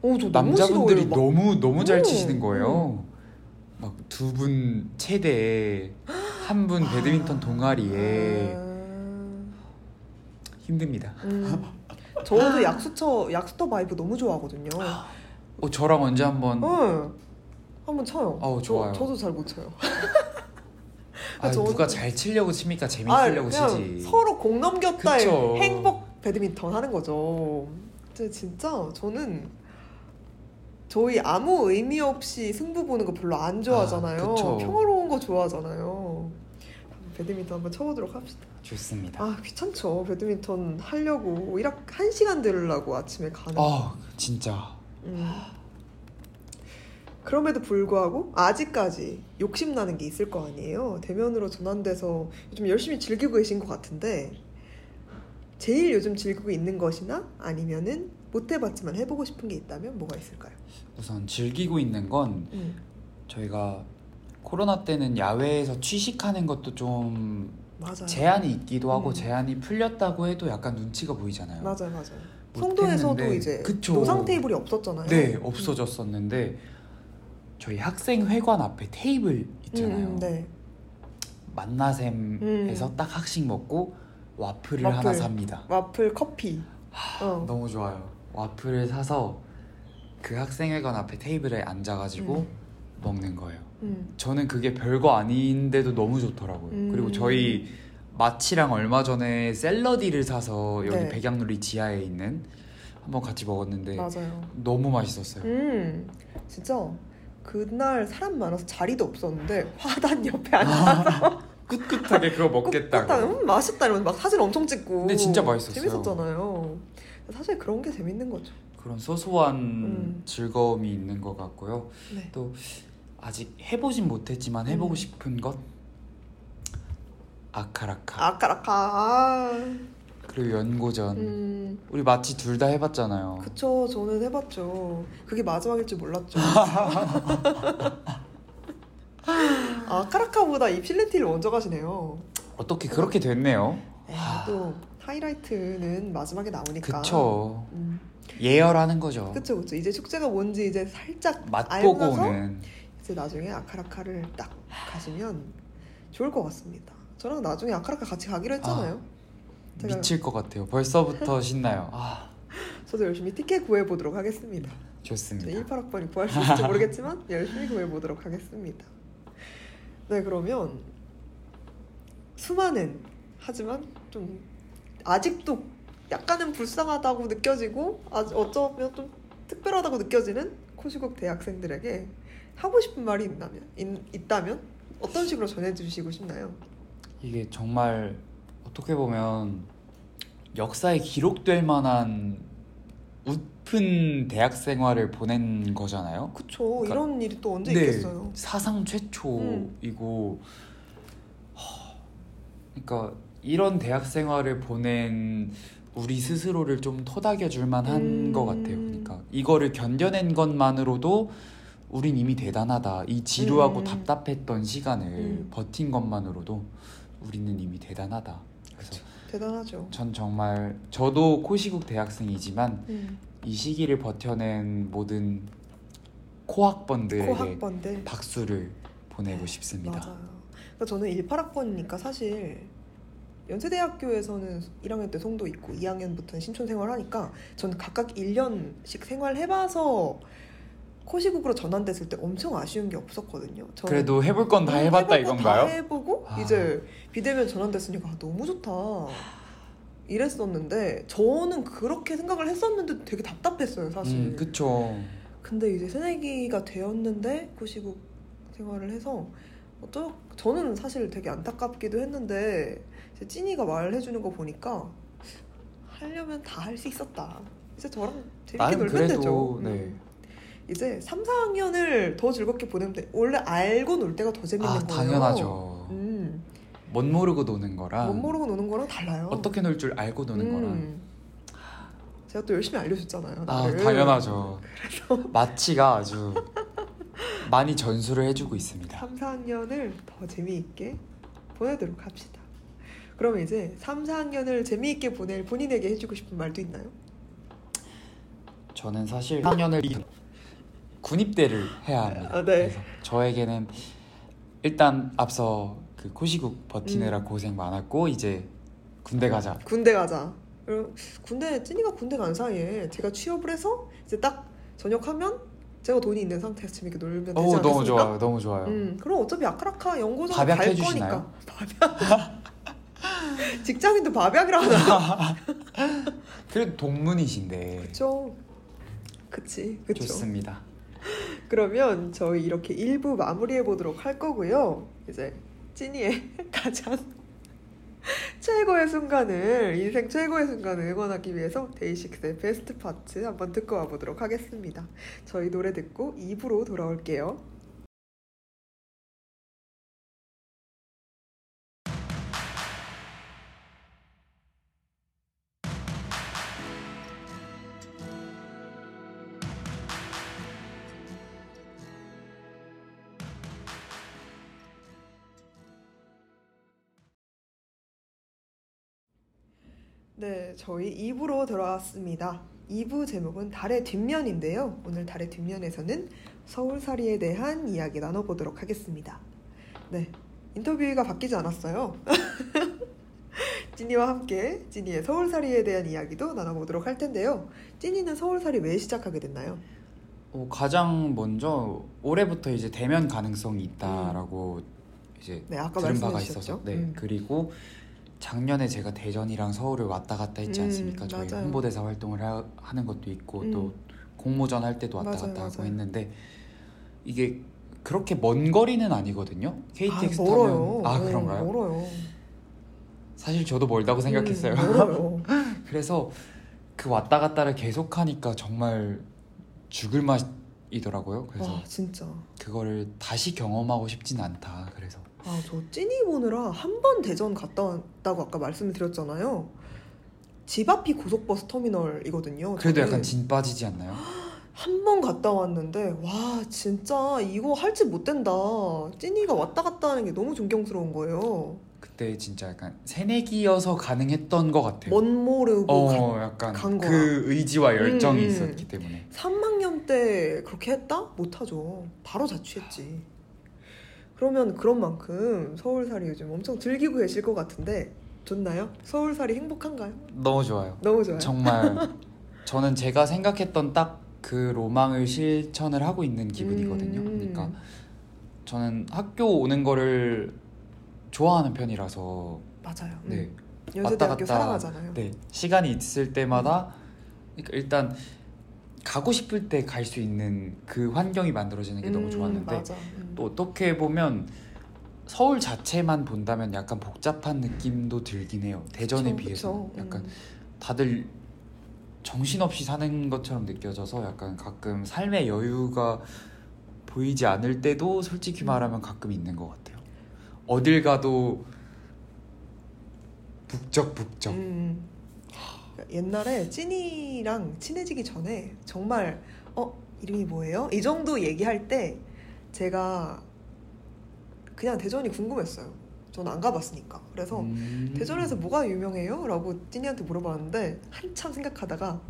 어, 저 너무 남자분들이. 막 너무 너무 잘 음, 치시는 거예요. 막 두 분 체대에 한분 배드민턴 동아리에 아. 힘듭니다. 음. 저도 약수터 약수터 vibe 너무 좋아하거든요. 어 저랑 언제 한번 응. 한번 쳐요. 저- 좋아요. 저도 잘 못 쳐요. 아, 저는- 누가 잘 치려고 칩니까 아, 재밌으려고 그냥 치지. 서로 공 넘겼다의 그쵸. 행복 배드민턴 하는 거죠. 진짜 저는 저희 아무 의미 없이 승부 보는 거 별로 안 좋아하잖아요. 아. 평화로운 거 좋아하잖아요. 배드민턴 한번 쳐보도록 합시다. 좋습니다. 아 귀찮죠. 배드민턴 하려고 1학 한 시간 들으려고 아침에 가는. 거. 아 진짜 음. 그럼에도 불구하고 아직까지 욕심 나는 게 있을 거 아니에요. 대면으로 전환돼서 요즘 열심히 즐기고 계신 것 같은데 제일 요즘 즐기고 있는 것이나 아니면은 못 해봤지만 해보고 싶은 게 있다면 뭐가 있을까요? 우선 즐기고 있는 건 음. 저희가 코로나 때는 야외에서 취식하는 것도 좀 맞아요. 제한이 있기도 하고 음. 제한이 풀렸다고 해도 약간 눈치가 보이잖아요. 맞아요, 맞아요. 했는데, 이제 그쵸. 노상 테이블이 없었잖아요. 네, 없어졌었는데 저희 학생 회관 앞에 테이블 있잖아요. 음, 네. 만나샘에서 딱 학식 먹고 와플을 와플. 하나 삽니다. 와플 커피. 어. 너무 좋아요. 와플을 사서 그 학생회관 앞에 테이블에 앉아가지고 음. 먹는 거예요. 음. 저는 그게 별거 아닌데도 너무 좋더라고요. 음. 그리고 저희 마치랑 얼마 전에 샐러디를 사서 여기 네. 백양누리 지하에 있는 한번 같이 먹었는데 맞아요. 너무 맛있었어요. 음, 진짜 그날 사람 많아서 자리도 없었는데 화단 옆에 앉아서 꿋꿋하게 그거 먹겠다고. 꿋꿋하게, 음, 맛있다 이러면서 막 사진 엄청 찍고 근데 진짜 맛있었어요. 재밌었잖아요. 사실 그런 게 재밌는 거죠. 그런 소소한 음. 즐거움이 있는 것 같고요. 네. 또 아직 해보진 못했지만 해보고 음. 싶은 것 아카라카 아까라카. 아, 그리고 연고전 음, 우리 마치 둘 다 해봤잖아요. 그쵸. 저는 해봤죠. 그게 마지막일 줄 몰랐죠. 아 카라카보다 입실렌티를 먼저 가시네요. 어떻게 그렇게 됐네요? 에이, 또 하이라이트는 마지막에 나오니까. 그쵸 음. 예열하는 거죠. 그쵸 그쵸 이제 축제가 뭔지 이제 살짝 맛보고 오는 이제 나중에 아카라카를 딱 가시면 좋을 것 같습니다. 저랑 나중에 아카라카 같이 가기로 했잖아요. 제가- 미칠 것 같아요. 벌써부터 신나요. 아 저도 열심히 티켓 구해 보도록 하겠습니다. 좋습니다. 18학번이 구할 수 있을지 모르겠지만 열심히 구해 보도록 하겠습니다. 네 그러면 수많은 하지만 좀 아직도 약간은 불쌍하다고 느껴지고 아, 어쩌면 좀 특별하다고 느껴지는 코시국 대학생들에게 하고 싶은 말이 있다면 있, 있다면 어떤 식으로 전해주시고 싶나요? 이게 정말 어떻게 보면 역사에 기록될 만한 웃픈 대학 생활을 보낸 거잖아요. 그쵸. 그러니까- 이런 일이 또 언제 네, 있겠어요. 사상 최초이고 허, 그러니까 이런 대학 생활을 보낸 우리 스스로를 좀 토닥여 줄 만한 음. 것 같아요. 그러니까 이거를 견뎌낸 것만으로도 우린 이미 대단하다. 이 지루하고 음. 답답했던 시간을 음. 버틴 것만으로도 우리는 이미 대단하다. 그래서 대단하죠. 전 정말 저도 코시국 대학생이지만 음. 이 시기를 버텨낸 모든 코학번들에게 코학번들. 박수를 보내고 싶습니다. 맞아요. 그러니까 저는 18학번이니까 사실 연세대학교에서는 1학년 때 송도 있고 2학년부터는 신촌 생활하니까 저는 각각 1년씩 생활해봐서 코시국으로 전환됐을 때 엄청 아쉬운 게 없었거든요. 그래도 해볼 건다 음, 해봤다 이건가요? 해보고 아. 이제 비대면 전환됐으니까 아, 너무 좋다. 이랬었는데 저는 그렇게 생각을 했었는데 되게 답답했어요 사실. 음, 그쵸. 근데 이제 새내기가 되었는데 코시국 생활을 해서 어쩌 저는 사실 되게 안타깝기도 했는데 이제 찐이가 말해주는 거 보니까 하려면 다 할 수 있었다. 이제 저랑 재밌게 놀면 그래도 되죠. 음. 네. 이제 3, 4학년을 더 즐겁게 보내면 돼. 원래 알고 놀 때가 더 재밌는 아 거예요. 당연하죠. 음, 못 모르고 노는 거랑 못 모르고 노는 거랑 달라요. 어떻게 놀 줄 알고 노는 거랑 음. 제가 또 열심히 알려줬잖아요. 아 나를. 당연하죠. 마치가 아주 많이 전수를 해주고 있습니다. 3, 4학년을 더 재미있게 보내도록 합시다. 그러면 이제 3, 4학년을 재미있게 보낼 본인에게 해주고 싶은 말도 있나요? 저는 사실 4학년을 군입대를 해야 합니다. 아, 네. 그래서 저에게는 일단 앞서 그 코시국 버티느라 음. 고생 많았고 이제 군대 가자. 군대 가자. 군대 찐이가 군대 간 사이에 제가 취업을 해서 이제 딱 전역하면 제가 돈이 있는 상태에서 재밌게 놀면 되지 오 않겠습니까? 너무 좋아요, 너무 좋아요. 음, 그럼 어차피 아카라카 연고전 갈? 거니까. 밥약. 직장인도 밥약이라 하나? 그래도 동문이신데 그쵸. 그치, 그쵸. 좋습니다. 그러면 저희 이렇게 1부 마무리해 보도록 할 거고요. 이제 찐이의 가장 최고의 순간을 인생 최고의 순간을 응원하기 위해서 데이식스의 베스트 파트 한번 듣고 와보도록 하겠습니다. 저희 노래 듣고 2부로 돌아올게요. 네, 저희 2부로 돌아왔습니다. 2부 제목은 달의 뒷면인데요. 오늘 달의 뒷면에서는 서울살이에 대한 이야기 나눠보도록 하겠습니다. 네, 인터뷰가 바뀌지 않았어요. 찐이와 함께 찐이의 서울살이에 대한 이야기도 나눠보도록 할 텐데요. 찐이는 서울살이 왜 시작하게 됐나요? 어, 가장 먼저 올해부터 이제 대면 가능성이 있다라고 이제 네, 들은 바가 주셨죠. 네 음. 그리고 작년에 제가 대전이랑 서울을 왔다 갔다 했지 음, 않습니까? 저희 맞아요. 홍보대사 활동을 하, 는 것도 있고 음. 또 공모전 할 때도 왔다 맞아요, 갔다 하고 맞아요. 했는데 이게 그렇게 먼 거리는 아니거든요. KTX 아, 타면. 아 어, 그런가요? 멀어요. 사실 저도 멀다고 생각했어요. 음. 그래서 그 왔다 갔다를 계속 하니까 정말 죽을 맛이더라고요. 그래서 와, 진짜. 그거를 다시 경험하고 싶진 않다. 그래서 아, 저 찐이 보느라 한 번 대전 갔다 왔다고 아까 말씀을 드렸잖아요. 집 앞이 고속버스 터미널이거든요. 그래도 저는 약간 진 빠지지 않나요? 한 번 갔다 왔는데 와 진짜 이거 할지 못 된다. 찐이가 왔다 갔다 하는 게 너무 존경스러운 거예요. 그때 진짜 약간 새내기여서 가능했던 것 같아요. 멋 모르고 어, 약간 간 거야. 그 의지와 열정이 음, 음. 있었기 때문에 3학년 때 그렇게 했다? 못하죠. 바로 자취했지. 그러면 그런 만큼 서울살이 요즘 엄청 즐기고 계실 것 같은데 좋나요? 서울살이 행복한가요? 너무 좋아요. 너무 좋아요. 정말 저는 제가 생각했던 딱 그 로망을 실천을 하고 있는 기분이거든요. 음. 그러니까 저는 학교 오는 거를 좋아하는 편이라서 맞아요. 음. 네. 연세대학교 왔다 갔다 사랑하잖아요. 네 시간이 있을 때마다 그러니까 일단 가고 싶을 때 갈 수 있는 그 환경이 만들어지는 게 너무 음, 좋았는데 맞아. 음. 또 어떻게 보면 서울 자체만 본다면 약간 복잡한 느낌도 들긴 해요. 대전에 그쵸, 비해서 그쵸. 약간 음. 다들 정신없이 사는 것처럼 느껴져서 약간 가끔 삶의 여유가 보이지 않을 때도 솔직히 말하면 가끔 있는 것 같아요. 어딜 가도 북적북적. 음. 옛날에 찐이랑 친해지기 전에 정말 어 이름이 뭐예요? 이 정도 얘기할 때 제가 그냥 대전이 궁금했어요. 저는 안 가봤으니까. 그래서 음. 대전에서 뭐가 유명해요? 라고 찐이한테 물어봤는데 한참 생각하다가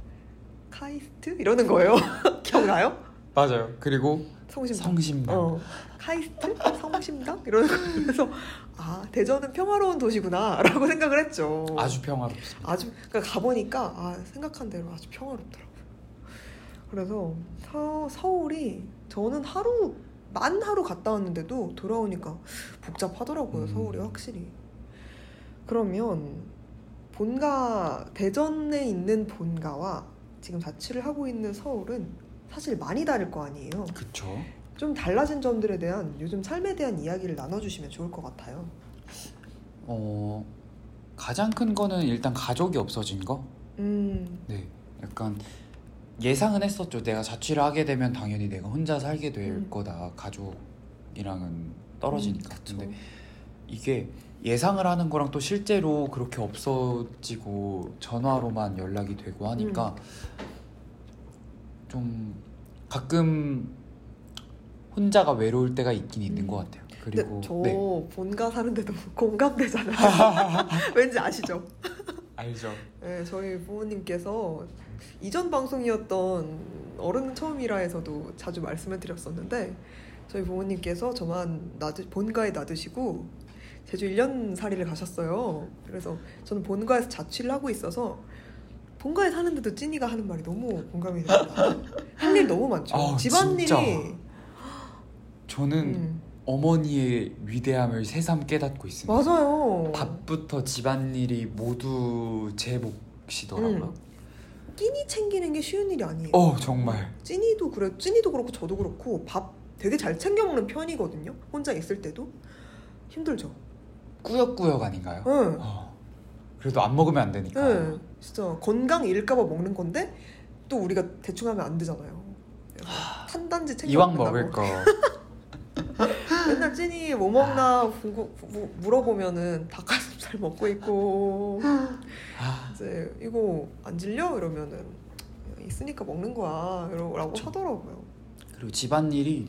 카이스트 이러는 거예요. 기억나요? 맞아요. 그리고 성심당. 성심당. 어, 카이스트? 성심당? 거예요. 그래서 아 대전은 평화로운 도시구나라고 생각을 했죠. 아주 평화롭습니다. 아주 그러니까 가보니까 아 생각한 대로 아주 평화롭더라고요. 그래서 서, 서울이 저는 하루 만 하루 갔다 왔는데도 돌아오니까 복잡하더라고요. 음. 서울이 확실히. 그러면 본가 대전에 있는 본가와 지금 자취를 하고 있는 서울은 사실 많이 다를 거 아니에요. 그쵸? 좀 달라진 점들에 대한 요즘 삶에 대한 이야기를 나눠주시면 좋을 것 같아요. 어 가장 큰 거는 일단 가족이 없어진 거. 음, 네, 약간 예상은 했었죠. 내가 자취를 하게 되면 당연히 내가 혼자 살게 될 음. 거다. 가족이랑은 떨어지니까. 음. 근데 이게 예상을 하는 거랑 또 실제로 그렇게 없어지고 전화로만 연락이 되고 하니까 음. 좀 가끔 혼자가 외로울 때가 있긴 있는 음. 것 같아요. 그리고 저 네, 본가 사는데도 공감되잖아요. 왠지 아시죠? 알죠. 네, 저희 부모님께서 이전 방송이었던 어른 처음이라에서도 자주 말씀을 드렸었는데 저희 부모님께서 저만 놔두, 본가에 놔두시고 제주 1년 살이를 가셨어요. 그래서 저는 본가에서 자취를 하고 있어서 본가에 사는데도 찐이가 하는 말이 너무 공감이 됩니다. 할 일 너무 많죠. 아, 집안일이 진짜. 저는 음, 어머니의 위대함을 새삼 깨닫고 있습니다. 맞아요. 밥부터 집안일이 모두 제 몫이더라고요. 음. 끼니 챙기는 게 쉬운 일이 아니에요. 어 정말 찐이도 그래, 찐이도 그렇고 저도 그렇고 밥 되게 잘 챙겨 먹는 편이거든요. 혼자 있을 때도 힘들죠. 꾸역꾸역 아닌가요? 응, 어, 그래도 안 먹으면 안 되니까. 응, 진짜 건강 잃을까봐 먹는 건데 또 우리가 대충 하면 안 되잖아요. 탄단지 챙겨 이왕. 먹을 거 맨날 찐이 뭐 먹나 궁금- 무- 물어보면은 닭가슴살 먹고 있고 아, 이제 이거 안 질려 이러면은 있으니까 먹는 거야 이러라고. 하더라고요. 그리고 집안일이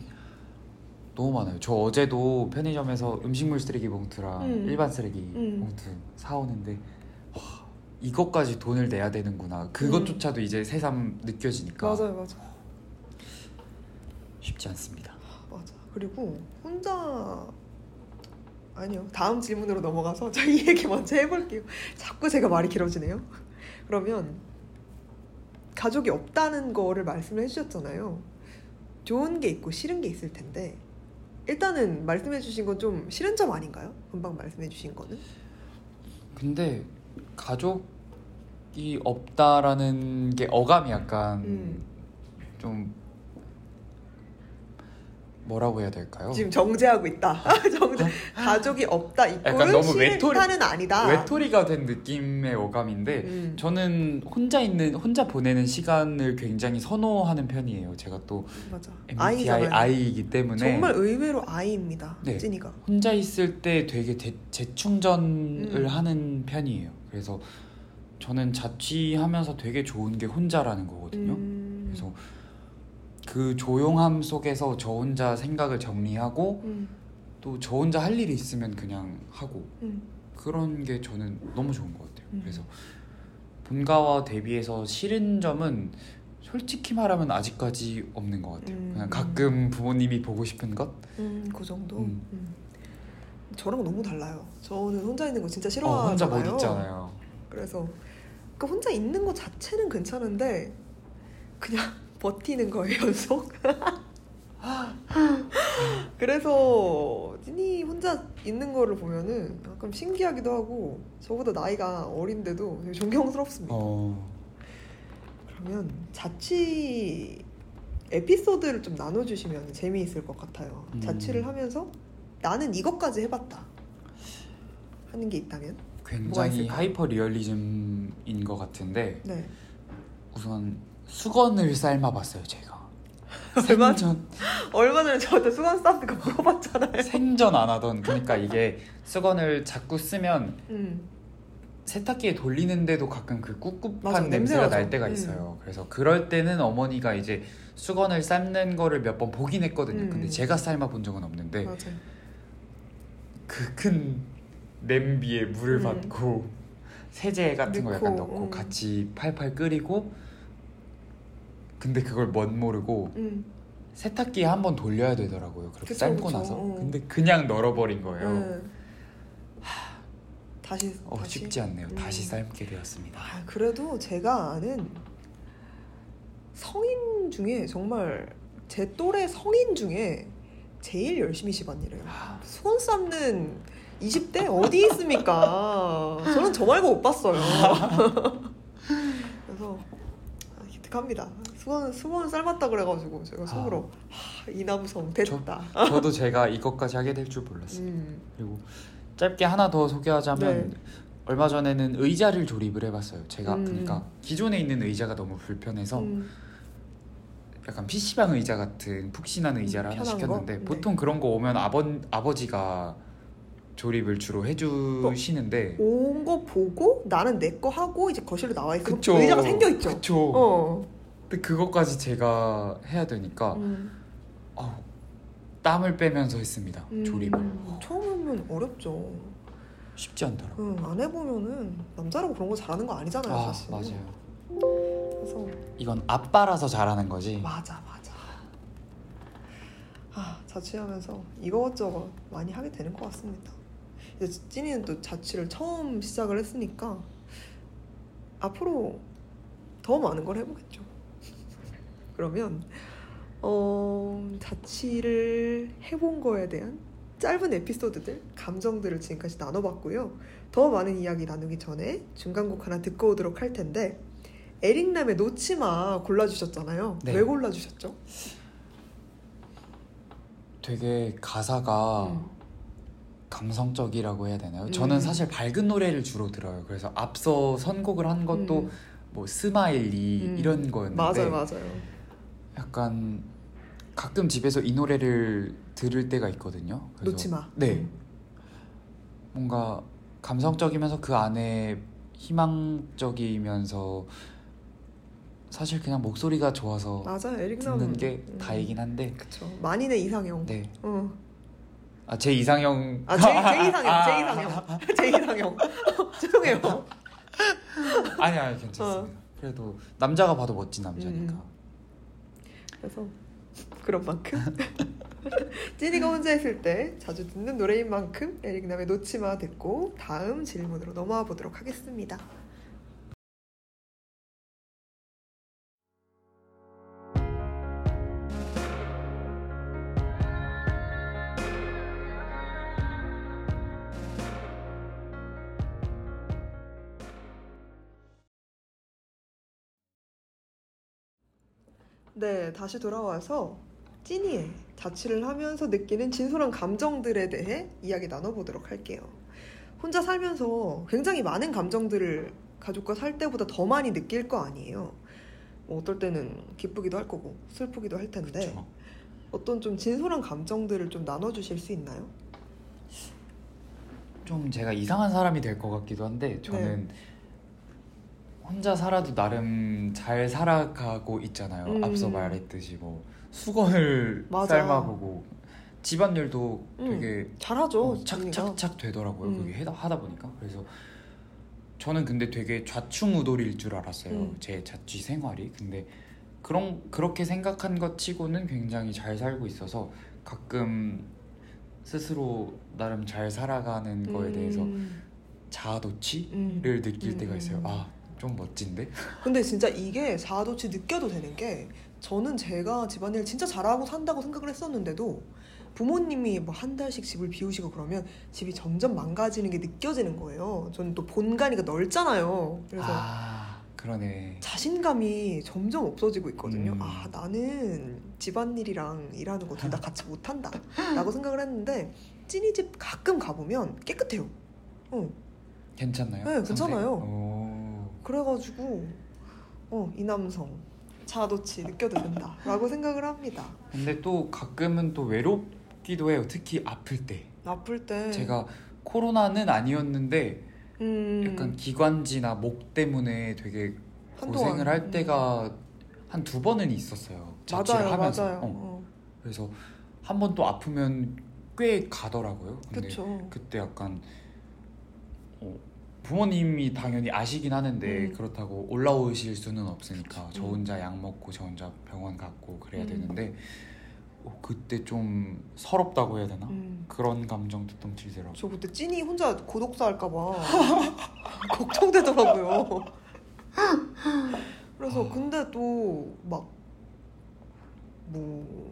너무 많아요. 저 어제도 편의점에서 음식물 쓰레기 봉투랑 음. 일반 쓰레기 음. 봉투 사오는데 와, 이것까지 돈을 내야 되는구나. 그것조차도 이제 새삼 느껴지니까 음. 맞아요, 맞아. 쉽지 않습니다. 그리고 혼자 아니요. 다음 질문으로 넘어가서 저이 얘기 먼저 해볼게요. 자꾸 제가 말이 길어지네요. 그러면 가족이 없다는 거를 말씀을 해주셨잖아요. 좋은 게 있고 싫은 게 있을 텐데 일단은 말씀해주신 건 좀 싫은 점 아닌가요? 금방 말씀해주신 거는? 근데 가족이 없다라는 게 어감이 약간 음. 좀 뭐라고 해야 될까요? 지금 정제하고 있다. 정제. 가족이 없다 약간 너무 외톨이- 아니다. 외톨이가 된 느낌의 어감인데 음. 저는 혼자 있는 혼자 보내는 시간을 굉장히 선호하는 편이에요. 제가 또 맞아. MBTI 아이잖아요. I이기 때문에 정말 의외로 아이입니다. 네. 찐이가. 혼자 있을 때 되게 대- 재충전을 음. 하는 편이에요. 그래서 저는 자취하면서 되게 좋은 게 혼자라는 거거든요. 음. 그래서 그 조용함 속에서 저 혼자 생각을 정리하고 음. 또저 혼자 할 일이 있으면 그냥 하고 음. 그런 게 저는 너무 좋은 것 같아요. 음. 그래서 본가와 대비해서 싫은 점은 솔직히 말하면 아직까지 없는 것 같아요. 음. 그냥 가끔 부모님이 보고 싶은 것. 음, 그 정도. 음. 음. 저랑 너무 달라요. 저는 혼자 있는 거 진짜 어, 싫어하잖아요. 혼자 못 있잖아요. 그래서 그 혼자 있는 거 자체는 괜찮은데 그냥 버티는 거예요 연속. 그래서 찐이 혼자 있는 거를 보면은 약간 신기하기도 하고 저보다 나이가 어린데도 되게 존경스럽습니다. 어, 그러면 자취 에피소드를 좀 나눠주시면 재미있을 것 같아요. 음. 자취를 하면서 나는 이것까지 해봤다 하는 게 있다면? 굉장히? 하이퍼 리얼리즘인 것 같은데 네. 우선 수건을 삶아봤어요 제가. 얼마 생전 얼마 전에 저한테 수건 삶는 거 물어봤잖아요. 생전 안 하던 그러니까 이게 수건을 자꾸 쓰면 음. 세탁기에 돌리는데도 가끔 그 꿉꿉한 맞아, 냄새가 냄새가 날 나죠. 때가 음. 있어요. 그래서 그럴 때는 어머니가 이제 수건을 삶는 거를 몇 번 보긴 했거든요. 음. 근데 제가 삶아 본 적은 없는데. 그 큰 냄비에 물을 음. 받고 세제 같은 거 약간 넣고, 넣고 음. 같이 팔팔 끓이고 근데 그걸 멋 모르고 음. 세탁기에 한 번 돌려야 되더라고요. 그렇게 그쵸, 삶고 그쵸. 나서. 어. 근데 그냥 널어버린 거예요. 음. 다시 어, 다시. 쉽지 않네요. 음. 다시 삶게 되었습니다. 아, 그래도 제가 아는 성인 중에 정말 제 또래 성인 중에 제일 열심히 집안일해요. 아. 수건 삶는 20대 어디 있습니까? 저는 저 말고 못 봤어요. 그래서 아, 기특합니다. 수건 수건 삶았다 그래가지고 제가 속으로 하, 이 남성 됐다. 저 도 제가 이것까지 하게 될 줄 몰랐어요. 음, 그리고 짧게 하나 더 소개하자면 네. 얼마 전에는 의자를 조립을 해봤어요. 제가 음. 그러니까 기존에 있는 의자가 너무 불편해서 음, 약간 PC방 의자 같은 푹신한 의자를 음, 하나 편한 시켰는데 거? 네. 보통 그런 거 오면 아버 아버지가 조립을 주로 해주시는데 온 거 보고 나는 내 거 하고 이제 거실로 나와 있고. 의자가 생겨 있죠. 그쵸. 어. 근데 그것까지 제가 해야 되니까 음. 아우, 땀을 빼면서 했습니다. 음, 조립을 처음 하면 어렵죠. 쉽지 않더라고요. 응, 안 해보면은 남자라고 그런 거 잘하는 거 아니잖아요, 아 사실. 맞아요. 그래서 이건 아빠라서 잘하는 거지. 맞아, 맞아. 아, 자취하면서 이것저것 많이 하게 되는 것 같습니다. 이제 찐이는 또 자취를 처음 시작을 했으니까 앞으로 더 많은 걸 해보겠죠. 그러면 어, 자취를 해본 거에 대한 짧은 에피소드들, 감정들을 지금까지 나눠봤고요. 더 많은 이야기 나누기 전에 중간곡 하나 듣고 오도록 할 텐데 에릭남의 놓치마 골라주셨잖아요. 네. 왜 골라주셨죠? 되게 가사가 음. 감성적이라고 해야 되나요? 음. 저는 사실 밝은 노래를 주로 들어요. 그래서 앞서 선곡을 한 것도 음. 뭐 Smiley 음. 이런 거였는데 맞아요, 맞아요. 약간 가끔 집에서 이 노래를 들을 때가 있거든요. 그래서 놓치마. 네. 뭔가 감성적이면서 그 안에 희망적이면서 사실 그냥 목소리가 좋아서 맞아요, 에릭남. 듣는 게 음. 다이긴 한데 그쵸. 만인의 이상형. 네. 어. 아제 이상형 아, 제, 제 이상형, 아, 제 이상형. 제 이상형. 죄송해요. 아니 아니 괜찮습니다. 그래도 남자가 봐도 멋진 남자니까. 음. 그래서 그런 만큼 찐이가 혼자 있을 때 자주 듣는 노래인 만큼 에릭남의 놓치마 듣고 다음 질문으로 넘어와 보도록 하겠습니다. 네, 다시 돌아와서 찐이의 자취를 하면서 느끼는 진솔한 감정들에 대해 이야기 나눠보도록 할게요. 혼자 살면서 굉장히 많은 감정들을 가족과 살 때보다 더 많이 느낄 거 아니에요. 뭐 어떨 때는 기쁘기도 할 거고 슬프기도 할 텐데 그쵸. 어떤 좀 진솔한 감정들을 좀 나눠주실 수 있나요? 좀 제가 이상한 사람이 될 것 같기도 한데 저는 네. 혼자 살아도 나름 잘 살아가고 있잖아요. 음. 앞서 말했듯이 뭐 수건을 맞아. 삶아보고 집안일도 음, 되게 잘하죠. 어. 착착착 되더라고요. 음. 그게 하다, 보니까 그래서 저는 근데 되게 좌충우돌일 줄 알았어요. 음. 제 자취 생활이. 근데 그런 그렇게 생각한 것 치고는 굉장히 잘 살고 있어서 가끔 스스로 나름 잘 살아가는 거에 대해서 음, 자아도취를 음. 느낄 음. 때가 있어요. 아, 좀 멋진데? 근데 진짜 이게 자아도취 느껴도 되는 게 저는 제가 집안일 진짜 잘하고 산다고 생각을 했었는데도 부모님이 뭐 한 달씩 집을 비우시고 그러면 집이 점점 망가지는 게 느껴지는 거예요. 저는 또 본가니까 넓잖아요. 그래서 아, 그러네. 자신감이 점점 없어지고 있거든요. 음. 아, 나는 집안일이랑 일하는 거 둘 다 같이 못한다. 라고 생각을 했는데 찐이 집 가끔 가보면 깨끗해요. 어. 괜찮나요? 네, 괜찮아요. 그래가지고 어, 이 남성 자아도취 느껴도 된다라고 생각을 합니다. 근데 또 가끔은 또 외롭기도 해요. 특히 아플 때. 아플 때 제가 코로나는 아니었는데 음, 약간 기관지나 목 때문에 되게 한동안, 고생을 할 음. 때가 한두 번은 있었어요. 자취를 맞아요, 하면서. 맞아요. 어. 어, 그래서 한 번 또 아프면 꽤 가더라고요. 근데 그쵸. 그때 약간 어, 부모님이 당연히 아시긴 하는데 음. 그렇다고 올라오실 수는 없으니까 그쵸. 저 음. 혼자 약 먹고 저 혼자 병원 갔고 그래야 음. 되는데 어, 그때 좀 서럽다고 해야 되나? 음. 그런 감정도 좀 들더라고요. 저 그때 찐이 혼자 고독사 할까봐 걱정되더라고요. 그래서 아. 근데 또 막 뭐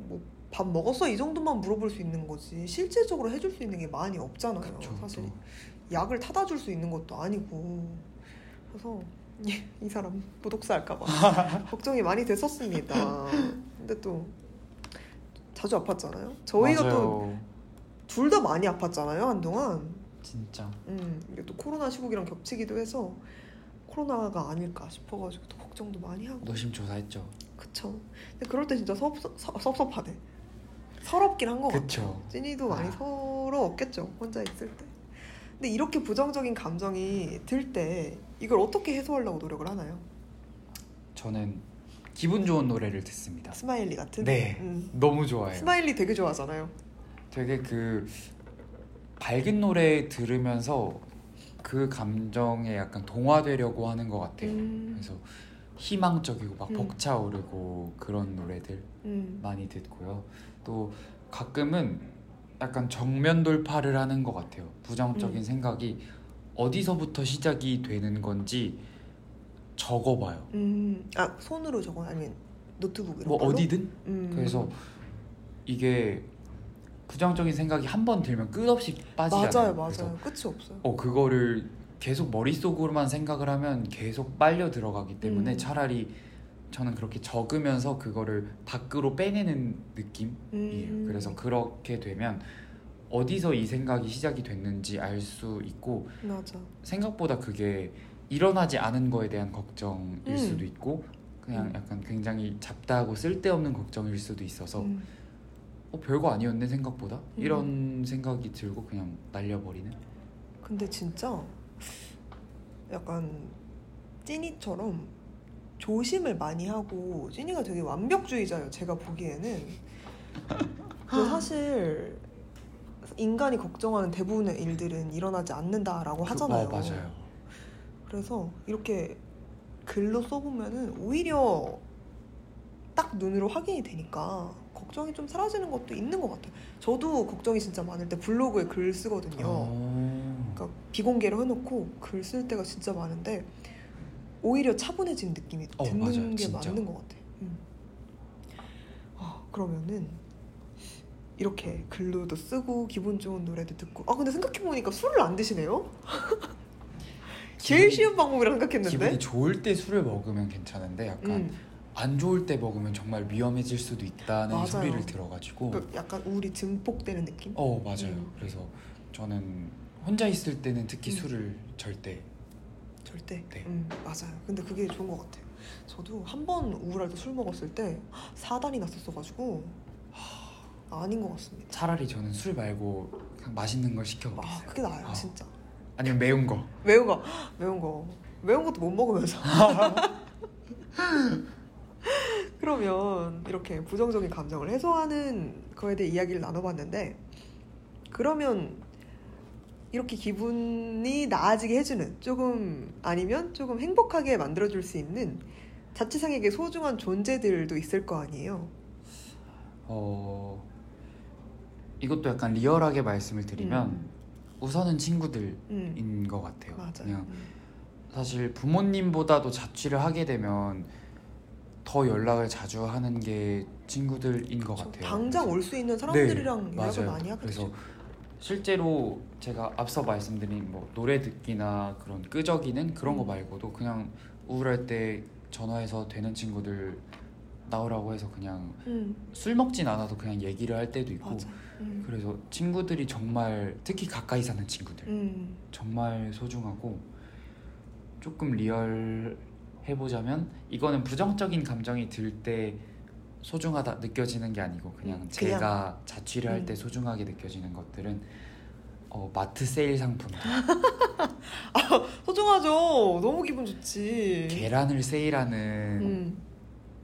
뭐 밥 먹었어 이 정도만 물어볼 수 있는 거지 실질적으로 해줄 수 있는 게 많이 없잖아요. 그쵸, 사실 또. 약을 타다 줄 수 있는 것도 아니고 그래서 이, 이 사람 고독사 할까봐 걱정이 많이 됐었습니다. 근데 또 자주 아팠잖아요. 저희가 또. 둘 다 많이 아팠잖아요 한동안. 진짜 음, 이게 또 코로나 시국이랑 겹치기도 해서 코로나가 아닐까 싶어가지고 또 걱정도 많이 하고 노심초사했죠. 그쵸 근데 그럴 때 진짜 섭, 섭, 섭섭하네 서럽긴 한것 같아 그쵸. 찐이도 많이 아. 서러웠겠죠 혼자 있을 때 근데 이렇게 부정적인 감정이 들 때 이걸 어떻게 해소하려고 노력을 하나요? 저는 기분 좋은 노래를 듣습니다. Smiley 같은? 네, 음. 너무 좋아해요. Smiley 되게 좋아하잖아요 되게 그 밝은 노래 들으면서 그 감정에 약간 동화되려고 하는 것 같아요. 음, 그래서 희망적이고 막 음. 벅차오르고 그런 노래들 음. 많이 듣고요. 또 가끔은 약간 정면 돌파를 하는 것 같아요. 부정적인 음. 생각이 어디서부터 시작이 되는 건지 적어봐요. 음, 아 손으로 적어 아니면 노트북 이런 뭐 걸로? 어디든 음. 그래서 이게 부정적인 생각이 한 번 들면 끝없이 빠지잖아요. 맞아요 맞아요 끝이 없어요 어 그거를 계속 머릿속으로만 생각을 하면 계속 빨려 들어가기 때문에 음. 차라리 저는 그렇게 적으면서 그거를 밖으로 빼내는 느낌이에요. 음. 그래서 그렇게 되면 어디서 이 생각이 시작이 됐는지 알 수 있고 맞아 생각보다 그게 일어나지 않은 거에 대한 걱정일 음. 수도 있고 그냥 음. 약간 굉장히 잡다하고 쓸데없는 걱정일 수도 있어서 음. 어, 별거 아니었네 생각보다 이런 생각이 들고 그냥 날려버리는 근데 진짜 약간 찐이처럼 조심을 많이 하고 찐이가 되게 완벽주의자예요. 제가 보기에는. 근데 사실 인간이 걱정하는 대부분의 일들은 일어나지 않는다라고 하잖아요. 그, 어, 맞아요. 그래서 이렇게 글로 써보면은 오히려 딱 눈으로 확인이 되니까 걱정이 좀 사라지는 것도 있는 것 같아요. 저도 걱정이 진짜 많을 때 블로그에 글 쓰거든요. 어. 그러니까 비공개로 해놓고 글 쓸 때가 진짜 많은데 오히려 차분해진 느낌이 어, 드는 맞아요. 게 진짜. 맞는 것 같아. 음. 아, 그러면은 이렇게 글로도 쓰고 기분 좋은 노래도 듣고 아 근데 생각해 보니까 술을 안 드시네요? 제일 기분이- 쉬운 방법이라 생각했는데. 기분이 좋을 때 술을 먹으면 괜찮은데 약간 음, 안 좋을 때 먹으면 정말 위험해질 수도 있다는 맞아요. 소리를 들어가지고 그 약간 우울이 증폭되는 느낌? 어 맞아요. 음. 그래서 저는 혼자 있을 때는 특히 음. 술을 절대 절대. 네. 음, 맞아요. 근데 그게 좋은 것 같아요. 저도 한 번 우울할 때 술 먹었을 때 사단이 났었어가지고 아닌 것 같습니다. 차라리 저는 술 말고 그냥 맛있는 걸 시켜 아, 먹겠어요. 그게 나아요, 어. 진짜. 아니면 매운 거. 매운 거, 매운 거, 매운 것도 못 먹으면서. 그러면 이렇게 부정적인 감정을 해소하는 거에 대해 이야기를 나눠봤는데, 그러면 이렇게 기분이 나아지게 해주는 조금 아니면 조금 행복하게 만들어줄 수 있는 자취생에게 소중한 존재들도 있을 거 아니에요. 어 이것도 약간 리얼하게 말씀을 드리면 음. 우선은 친구들인 음, 것 같아요. 맞아요. 그냥 음. 사실 부모님보다도 자취를 하게 되면 더 연락을 자주 하는 게 친구들인 것. 같아요. 당장 올 수 있는 사람들이랑 네, 연락을 맞아요. 많이 하겠죠. 그래서 실제로 제가 앞서 말씀드린 뭐 노래 듣기나 그런 끄적이는 그런 거 음. 말고도 그냥 우울할 때 전화해서 되는 친구들 나오라고 해서 그냥 음, 술 먹진 않아도 그냥 얘기를 할 때도 있고. 음. 그래서 친구들이 정말 특히 가까이 사는 친구들 음, 정말 소중하고 조금 리얼해 해보자면 이거는 부정적인 감정이 들 때 소중하다 느껴지는 게 아니고 그냥 음, 제가 자취를 할때 음. 소중하게 느껴지는 것들은 어, 마트 세일 상품 소중하죠. 너무 기분 좋지. 계란을 세일하는 음.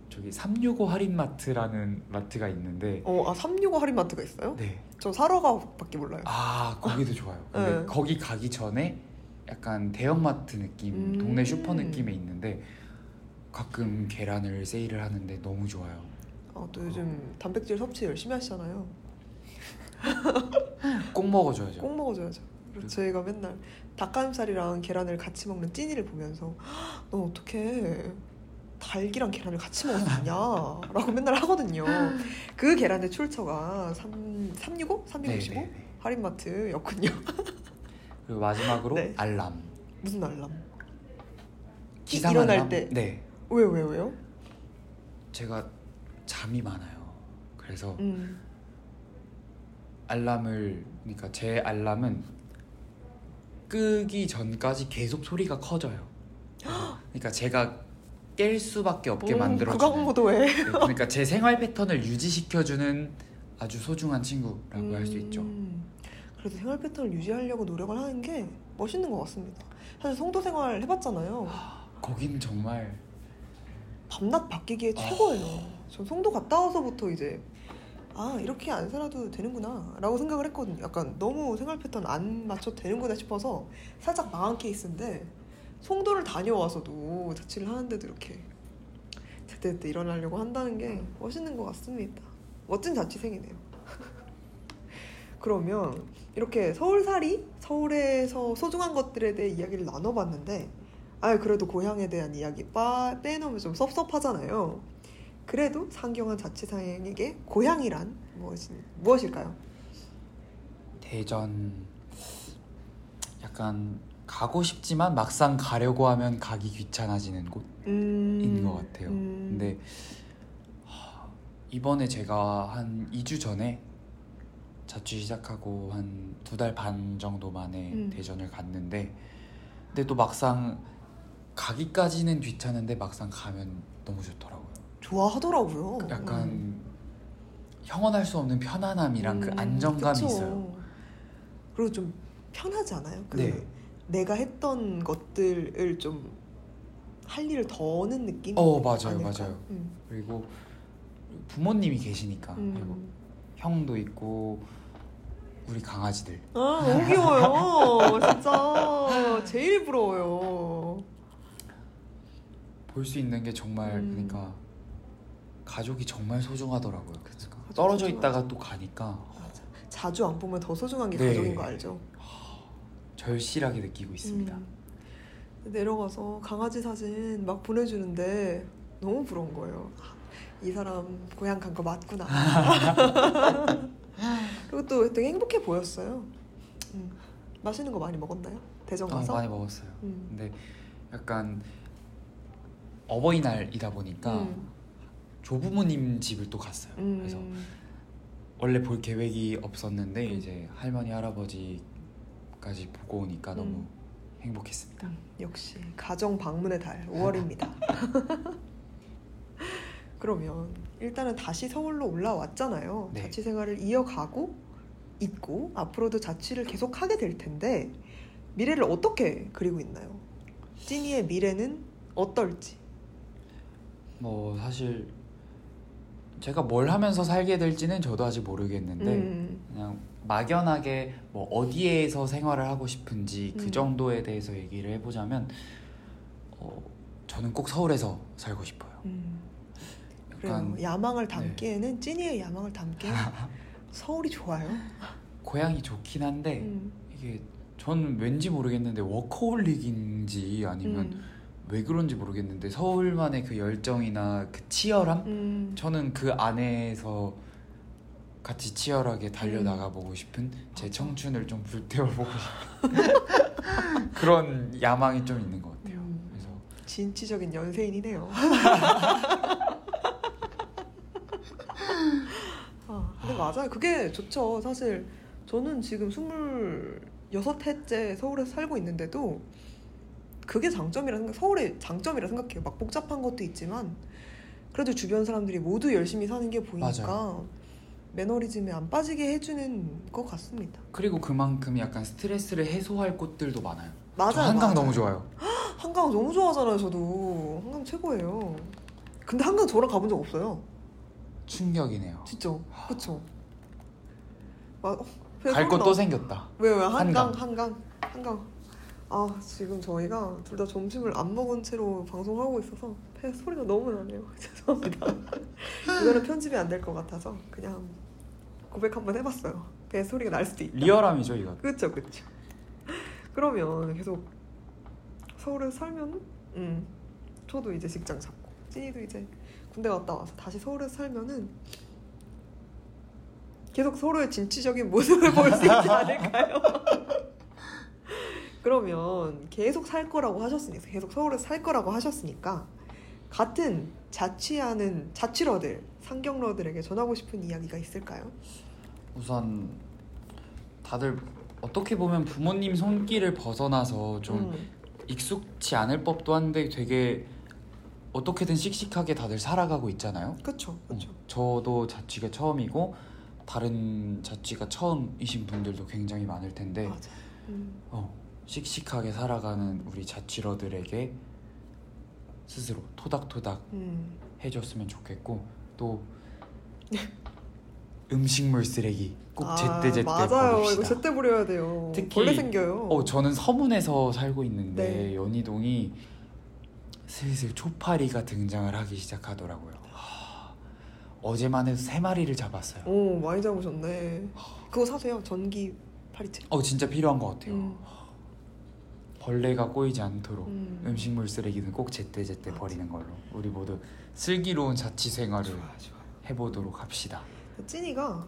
저기 365 할인마트라는 마트가 있는데 어, 아, 365 할인 마트가 있어요? 네. 저 사러 가밖에 몰라요. 아 거기도 좋아요. 근데 네. 거기 가기 전에 약간 대형마트 느낌, 음. 동네 슈퍼 느낌에 있는데 가끔 계란을 세일을 하는데 너무 좋아요. 아, 또 요즘 단백질 섭취 열심히 하시잖아요. 꼭 먹어줘야죠. 꼭 먹어줘야죠. 그리고 그- 저희가 맨날 닭가슴살이랑 계란을 같이 먹는 찐이를 보면서 넌 어떻게 닭이랑 계란을 같이 먹을 수 있냐? 라고 맨날 하거든요. 그 계란의 출처가 3, 365? 365? 네, 네, 네. 할인마트였군요. 그리고 마지막으로 네. 알람. 무슨 알람? 기상 일어날 알람? 때? 네. 왜, 왜, 왜요? 제가 잠이 많아요. 그래서 음. 알람을 그러니까 제 알람은 끄기 전까지 계속 소리가 커져요. 그러니까 제가 깰 수밖에 없게 오, 만들어 주는. 극악무도해. 네, 그러니까 제 생활 패턴을 유지시켜 주는 아주 소중한 친구라고 할수 있죠. 음, 그래도 생활 패턴을 유지하려고 노력을 하는 게 멋있는 것 같습니다. 사실 송도 생활 해봤잖아요. 거긴 정말 밤낮 바뀌기에 아. 최고예요. 전 송도 갔다 와서부터 이제 아 이렇게 안 살아도 되는구나 라고 생각을 했거든요. 약간 너무 생활 패턴 안 맞춰도 되는구나 싶어서 살짝 망한 케이스인데 송도를 다녀와서도 자취를 하는데도 이렇게 제때제때 일어나려고 한다는 게 멋있는 것 같습니다. 멋진 자취생이네요. 그러면 이렇게 서울살이 서울에서 소중한 것들에 대해 이야기를 나눠봤는데 아 그래도 고향에 대한 이야기 빠 빼놓으면 좀 섭섭하잖아요. 그래도 상경한 자취생에게 고향이란 무엇이, 무엇일까요? 대전 약간 가고 싶지만 막상 가려고 하면 가기 귀찮아지는 곳. 음, 인것 같아요. 음, 근데 하, 이번에 제가 한 2주 전에 자취 시작하고 한 두 달 반 정도 만에 음. 대전을 갔는데 근데 또 막상 가기까지는 귀찮은데 막상 가면 너무 좋더라고요. 좋아하더라고요. 약간 음. 형언할 수 없는 편안함이랑 그 음, 안정감이 그쵸. 있어요. 그리고 좀 편하지 않아요? 그 네. 내가 했던 것들을 좀 할 일을 더는 느낌? 어 맞아요 아닐까? 맞아요. 음. 그리고 부모님이 계시니까 그리고 음. 형도 있고 우리 강아지들 아 너무 귀여워요. 진짜 제일 부러워요. 볼 수 있는 게 정말 음. 그러니까 가족이 정말 소중하더라고요. 그쵸, 떨어져 소중하죠. 있다가 또 가니까 맞아. 자주 안 보면 더 소중한 게 네. 가족인 거 알죠? 절실하게 느끼고 있습니다. 음. 내려가서 강아지 사진 막 보내주는데 너무 부러운 거예요. 아, 이 사람 고향 간 거 맞구나. 그리고 또 되게 행복해 보였어요. 음. 맛있는 거 많이 먹었나요? 대전 어, 가서? 많이 먹었어요. 음. 근데 약간 어버이날이다 보니까 음. 조부모님 집을 또 갔어요. 음. 그래서 원래 볼 계획이 없었는데 음. 이제 할머니 할아버지까지 보고 오니까 너무 음. 행복했습니다. 음, 역시 가정 방문의 달 5월입니다. 그러면 일단은 다시 서울로 올라왔잖아요. 네. 자취 생활을 이어가고 있고 앞으로도 자취를 계속 하게 될 텐데 미래를 어떻게 그리고 있나요? 찐이의 미래는 어떨지. 뭐 사실 제가 뭘 하면서 살게 될지는 저도 아직 모르겠는데 음, 그냥 막연하게 뭐 어디에서 생활을 하고 싶은지 음. 그 정도에 대해서 얘기를 해보자면 어, 저는 꼭 서울에서 살고 싶어요. 음. 약간 네. 야망을 담기에는 찐이의 야망을 담기에는 서울이 좋아요. 고향이 좋긴 한데 음, 이게 전 왠지 모르겠는데 워커홀릭인지 아니면 음, 왜 그런지 모르겠는데 서울만의 그 열정이나 그 치열함 음. 저는 그 안에서 같이 치열하게 달려나가 보고 싶은 제. 청춘을 좀 불태워 보고 싶은 그런 야망이 좀 있는 것 같아요. 음. 그래서 진취적인 연세인이네요. 아, 근데 맞아요. 그게 좋죠. 사실 저는 지금 26회째 서울에서 살고 있는데도 그게 장점이라 생각 서울의 장점이라 생각해요. 막 복잡한 것도 있지만 그래도 주변 사람들이 모두 열심히 사는 게 보이니까 맞아요. 매너리즘에 안 빠지게 해주는 것 같습니다. 그리고 그만큼 약간 스트레스를 해소할 곳들도 많아요. 맞아요. 저 한강 맞아요. 너무 좋아요. 한강 너무 좋아하잖아요. 저도 한강 최고예요. 근데 한강 저랑 가본 적 없어요. 충격이네요. 진짜 그쵸? 어, 갈 소름 곳또 나- 생겼다. 왜요? 왜? 한강, 한강. 한강, 한강. 아 지금 저희가 둘 다 점심을 안 먹은 채로 방송하고 있어서 배 소리가 너무 나네요. 죄송합니다. 이거는 편집이 안 될 것 같아서 그냥 고백 한번 해봤어요. 배 소리가 날 수도 있다. 리얼함이죠 이거. 그쵸, 그쵸. 그러면 계속 서울에 살면, 음, 저도 이제 직장 잡고, 찐이도 이제 군대 갔다 와서 다시 서울에 살면은 계속 서로의 진취적인 모습을 볼 수 있지 않을까요? 그러면 계속 살 거라고 하셨으니까, 계속 서울에 살 거라고 하셨으니까, 같은 자취하는 자취러들, 상경러들에게 전하고 싶은 이야기가 있을까요? 우선 다들 어떻게 보면 부모님 손길을 벗어나서 좀 음, 익숙치 않을 법도 한데 되게 어떻게든 씩씩하게 다들 살아가고 있잖아요. 그쵸, 그쵸. 어, 저도 자취가 처음이고 다른 자취가 처음이신 분들도 굉장히 많을 텐데 맞아. 음. 어, 씩씩하게 살아가는 우리 자취러들에게 스스로 토닥토닥 음. 해줬으면 좋겠고 또 음식물 쓰레기 꼭 제때 제때 아, 맞아요. 버립시다. 이거 제때 버려야 돼요. 특히- 벌레 생겨요. 어, 저는 서문에서 살고 있는데 네. 연희동이 슬슬 초파리가 등장을 하기 시작하더라고요. 하, 어제만 해도 세 마리를 잡았어요. 오 많이 잡으셨네. 그거 사세요. 전기 파리채. 어 진짜 필요한 것 같아요. 음. 벌레가 꼬이지 않도록 음. 음. 식물 쓰레기는 꼭 제때 제때 맞아. 버리는 걸로 우리 모두 슬기로운 자취 생활을 좋아 좋아. 해보도록 합시다. 찐이가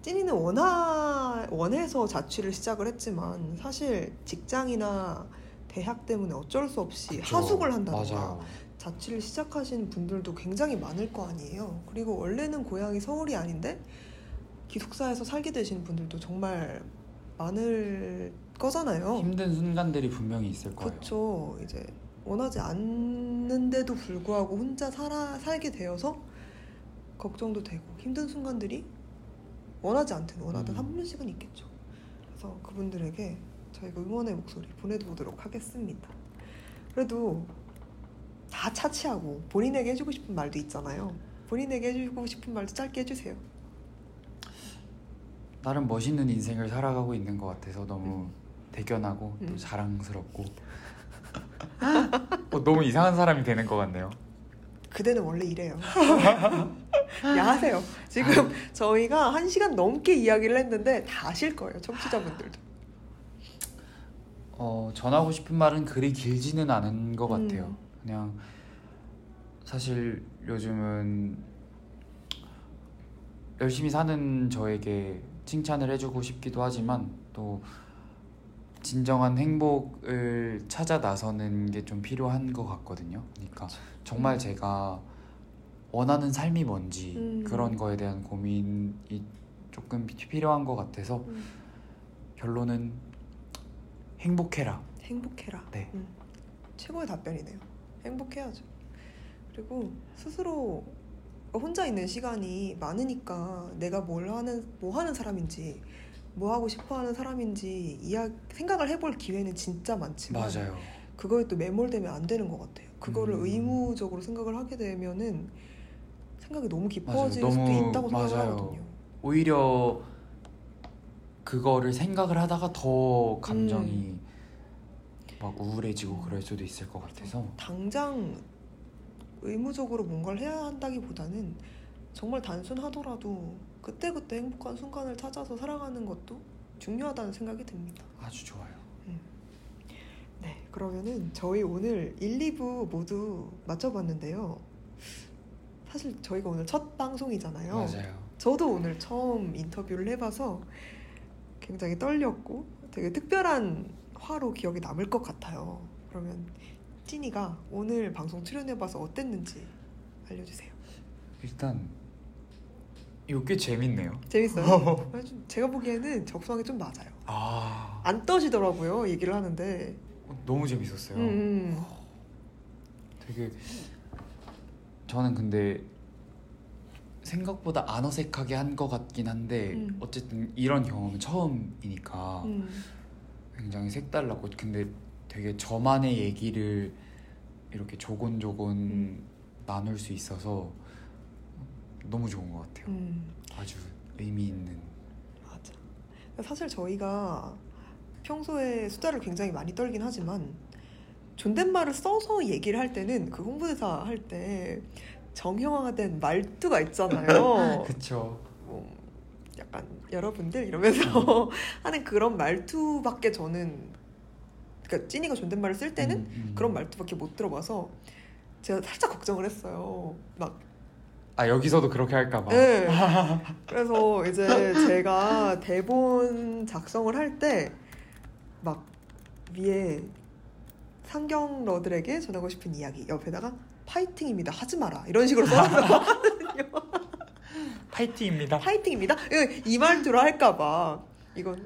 찐이는 원하 원해서 자취를 시작을 했지만 사실 직장이나 대학 때문에 어쩔 수 없이? 하숙을 한다던가 맞아요. 자취를 시작하신 분들도 굉장히 많을 거 아니에요. 그리고 원래는 고향이 서울이 아닌데 기숙사에서 살게 되신 분들도 정말 많을 거잖아요. 힘든 순간들이 분명히 있을 거예요. 그렇죠. 이제 원하지 않는데도 불구하고 혼자 살아 살게 되어서 걱정도 되고 힘든 순간들이 원하지 않든 원하든 음. 한 번씩은 있겠죠. 그래서 그분들에게 저희가 응원의 목소리 보내보도록 하겠습니다. 그래도 다 차치하고 본인에게 해주고 싶은 말도 있잖아요. 본인에게 해주고 싶은 말도 짧게 해주세요. 나름 멋있는 인생을 살아가고 있는 것 같아서 너무 대견하고 음. 또 자랑스럽고 어, 너무 이상한 사람이 되는 것 같네요. 그대는 원래 이래요. 야하세요. 지금 저희가 한 시간 넘게 이야기를 했는데 다 아실 거예요. 청취자분들도. 어, 전하고 싶은 말은 그리 길지는 않은 것 같아요. 음. 그냥 사실 요즘은 열심히 사는 저에게 칭찬을 해주고 싶기도 하지만 또 진정한 행복을 찾아 나서는 게 좀 필요한 것 같거든요. 그러니까 정말 제가 원하는 삶이 뭔지 음. 그런 거에 대한 고민이 조금 피- 필요한 것 같아서 음, 결론은 행복해라. 행복해라. 네. 음, 최고의 답변이네요. 행복해야죠. 그리고 스스로 혼자 있는 시간이 많으니까 내가 뭘 하는 뭐 하는 사람인지 뭐 하고 싶어하는 사람인지 이야 생각을 해볼 기회는 진짜 많지만 맞아요. 그거에 또 매몰되면 안 되는 것 같아요. 그거를 음. 의무적으로 생각을 하게 되면은 생각이 너무 깊어질 맞아요. 수도 너무 있다고 맞아요. 생각하거든요. 오히려 그거를 생각을 하다가 더 감정이 음. 막 우울해지고 그럴 수도 있을 것 같아서 당장 의무적으로 뭔가를 해야 한다기보다는 정말 단순하더라도 그때그때 행복한 순간을 찾아서 살아가는 것도 중요하다는 생각이 듭니다. 아주 좋아요. 네, 그러면은 저희 오늘 1, 2부 모두 맞춰봤는데요. 사실 저희가 오늘 첫 방송이잖아요. 맞아요. 저도 오늘 처음 인터뷰를 해봐서 굉장히 떨렸고 되게 특별한 화로 기억에 남을 것 같아요. 그러면 찐이가 오늘 방송 출연해봐서 어땠는지 알려주세요. 일단 이거 꽤 재밌네요. 재밌어요? 제가 보기에는 적성에 좀 맞아요. 아 안 떠시더라고요, 얘기를 하는데. 어, 너무 재밌었어요. 음, 음. 되게 저는 근데 생각보다 안 어색하게 한 것 같긴 한데 음. 어쨌든 이런 경험은 처음이니까 음. 굉장히 색달랐고 근데 되게 저만의 얘기를 이렇게 조곤조곤 음. 나눌 수 있어서 너무 좋은 것 같아요. 음. 아주 의미 있는. 맞아. 사실 저희가 평소에 수다를 굉장히 많이 떨긴 하지만 존댓말을 써서 얘기를 할 때는 그 홍보대사 할 때 정형화된 말투가 있잖아요. 그쵸. 뭐 약간 여러분들 이러면서 하는 그런 말투밖에 저는 그러니까 찐이가 존댓말을 쓸 때는 음, 음. 그런 말투밖에 못 들어봐서 제가 살짝 걱정을 했어요. 막 아 여기서도 그렇게 할까봐. 네. 그래서 이제 제가 대본 작성을 할 때 막 위에 상경러들에게 전하고 싶은 이야기 옆에다가 파이팅입니다 하지 마라 이런 식으로 써놨거든요. 파이팅입니다. 파이팅입니다. 예, 이 말투로 할까봐 이건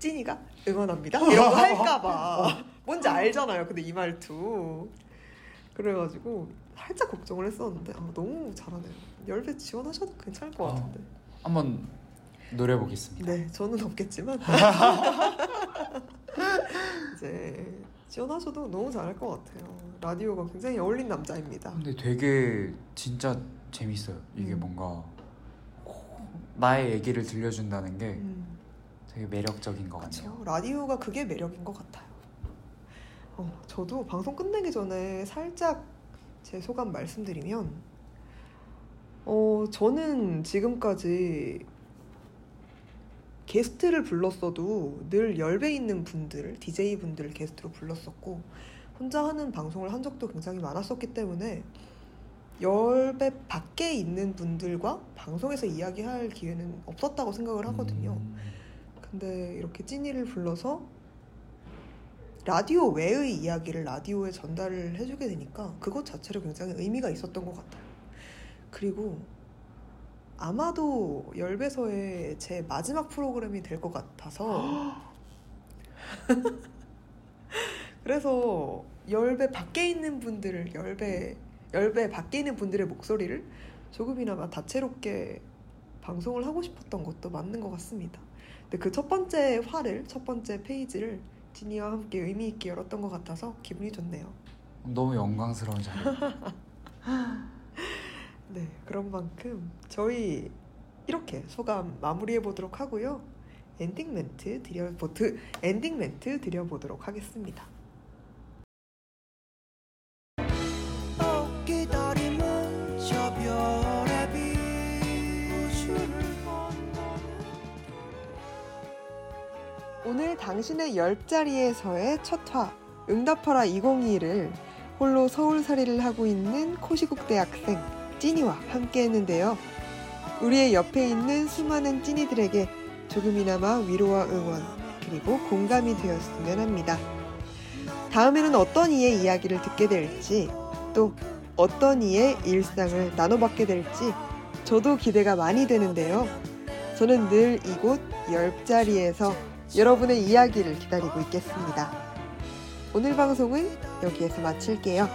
찐이가 응원합니다 이런 거 할까봐 뭔지 알잖아요. 근데 이 말투 그래가지고 살짝 걱정을 했었는데 아, 너무 잘하네요. 열배 지원하셔도 괜찮을 것 어. 같은데. 한번 노려 보겠습니다. 네, 저는 없겠지만 이제 지원하셔도 너무 잘할 것 같아요. 라디오가 굉장히 어울린 남자입니다. 근데 되게 진짜 재밌어요. 이게 음. 뭔가 나의 얘기를 들려준다는 게 음, 되게 매력적인 것 같아요. 라디오가 그게 매력인 것 같아요. 어, 저도 방송 끝내기 전에 살짝 제 소감 말씀드리면, 어, 저는 지금까지 게스트를 불렀어도 늘 열배 있는 분들, DJ 분들을 게스트로 불렀었고, 혼자 하는 방송을 한 적도 굉장히 많았었기 때문에, 열배 밖에 있는 분들과 방송에서 이야기할 기회는 없었다고 생각을 하거든요. 음, 근데 이렇게 찐이를 불러서 라디오 외의 이야기를 라디오에 전달을 해주게 되니까 그것 자체로 굉장히 의미가 있었던 것 같아요. 그리고 아마도 열배서의 제 마지막 프로그램이 될 것 같아서 그래서 열배 밖에 있는 분들을 열배 열배 밖에 있는 분들의 목소리를 조금이나마 다채롭게 방송을 하고 싶었던 것도 맞는 것 같습니다. 근데 그 첫 번째 화를 첫 번째 페이지를 지니와 함께 의미 있게 열었던 것 같아서 기분이 좋네요. 너무 영광스러운 자리. 네, 그런 만큼 저희 이렇게 소감 마무리해 보도록 하고요. 엔딩 멘트 드려 보트 엔딩 멘트 드려 보도록 하겠습니다. 오늘 당신의 옆자리에서의 첫화 응답하라 2021을 홀로 서울살이를 하고 있는 코시국 대학생 찐이와 함께 했는데요. 우리의 옆에 있는 수많은 찐이들에게 조금이나마 위로와 응원 그리고 공감이 되었으면 합니다. 다음에는 어떤 이의 이야기를 듣게 될지 또 어떤 이의 일상을 나눠받게 될지 저도 기대가 많이 되는데요. 저는 늘 이곳 열자리에서 여러분의 이야기를 기다리고 있겠습니다. 오늘 방송은 여기에서 마칠게요.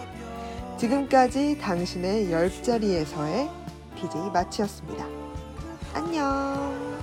지금까지 당신의 열자리에서의 DJ 마치였습니다. 안녕!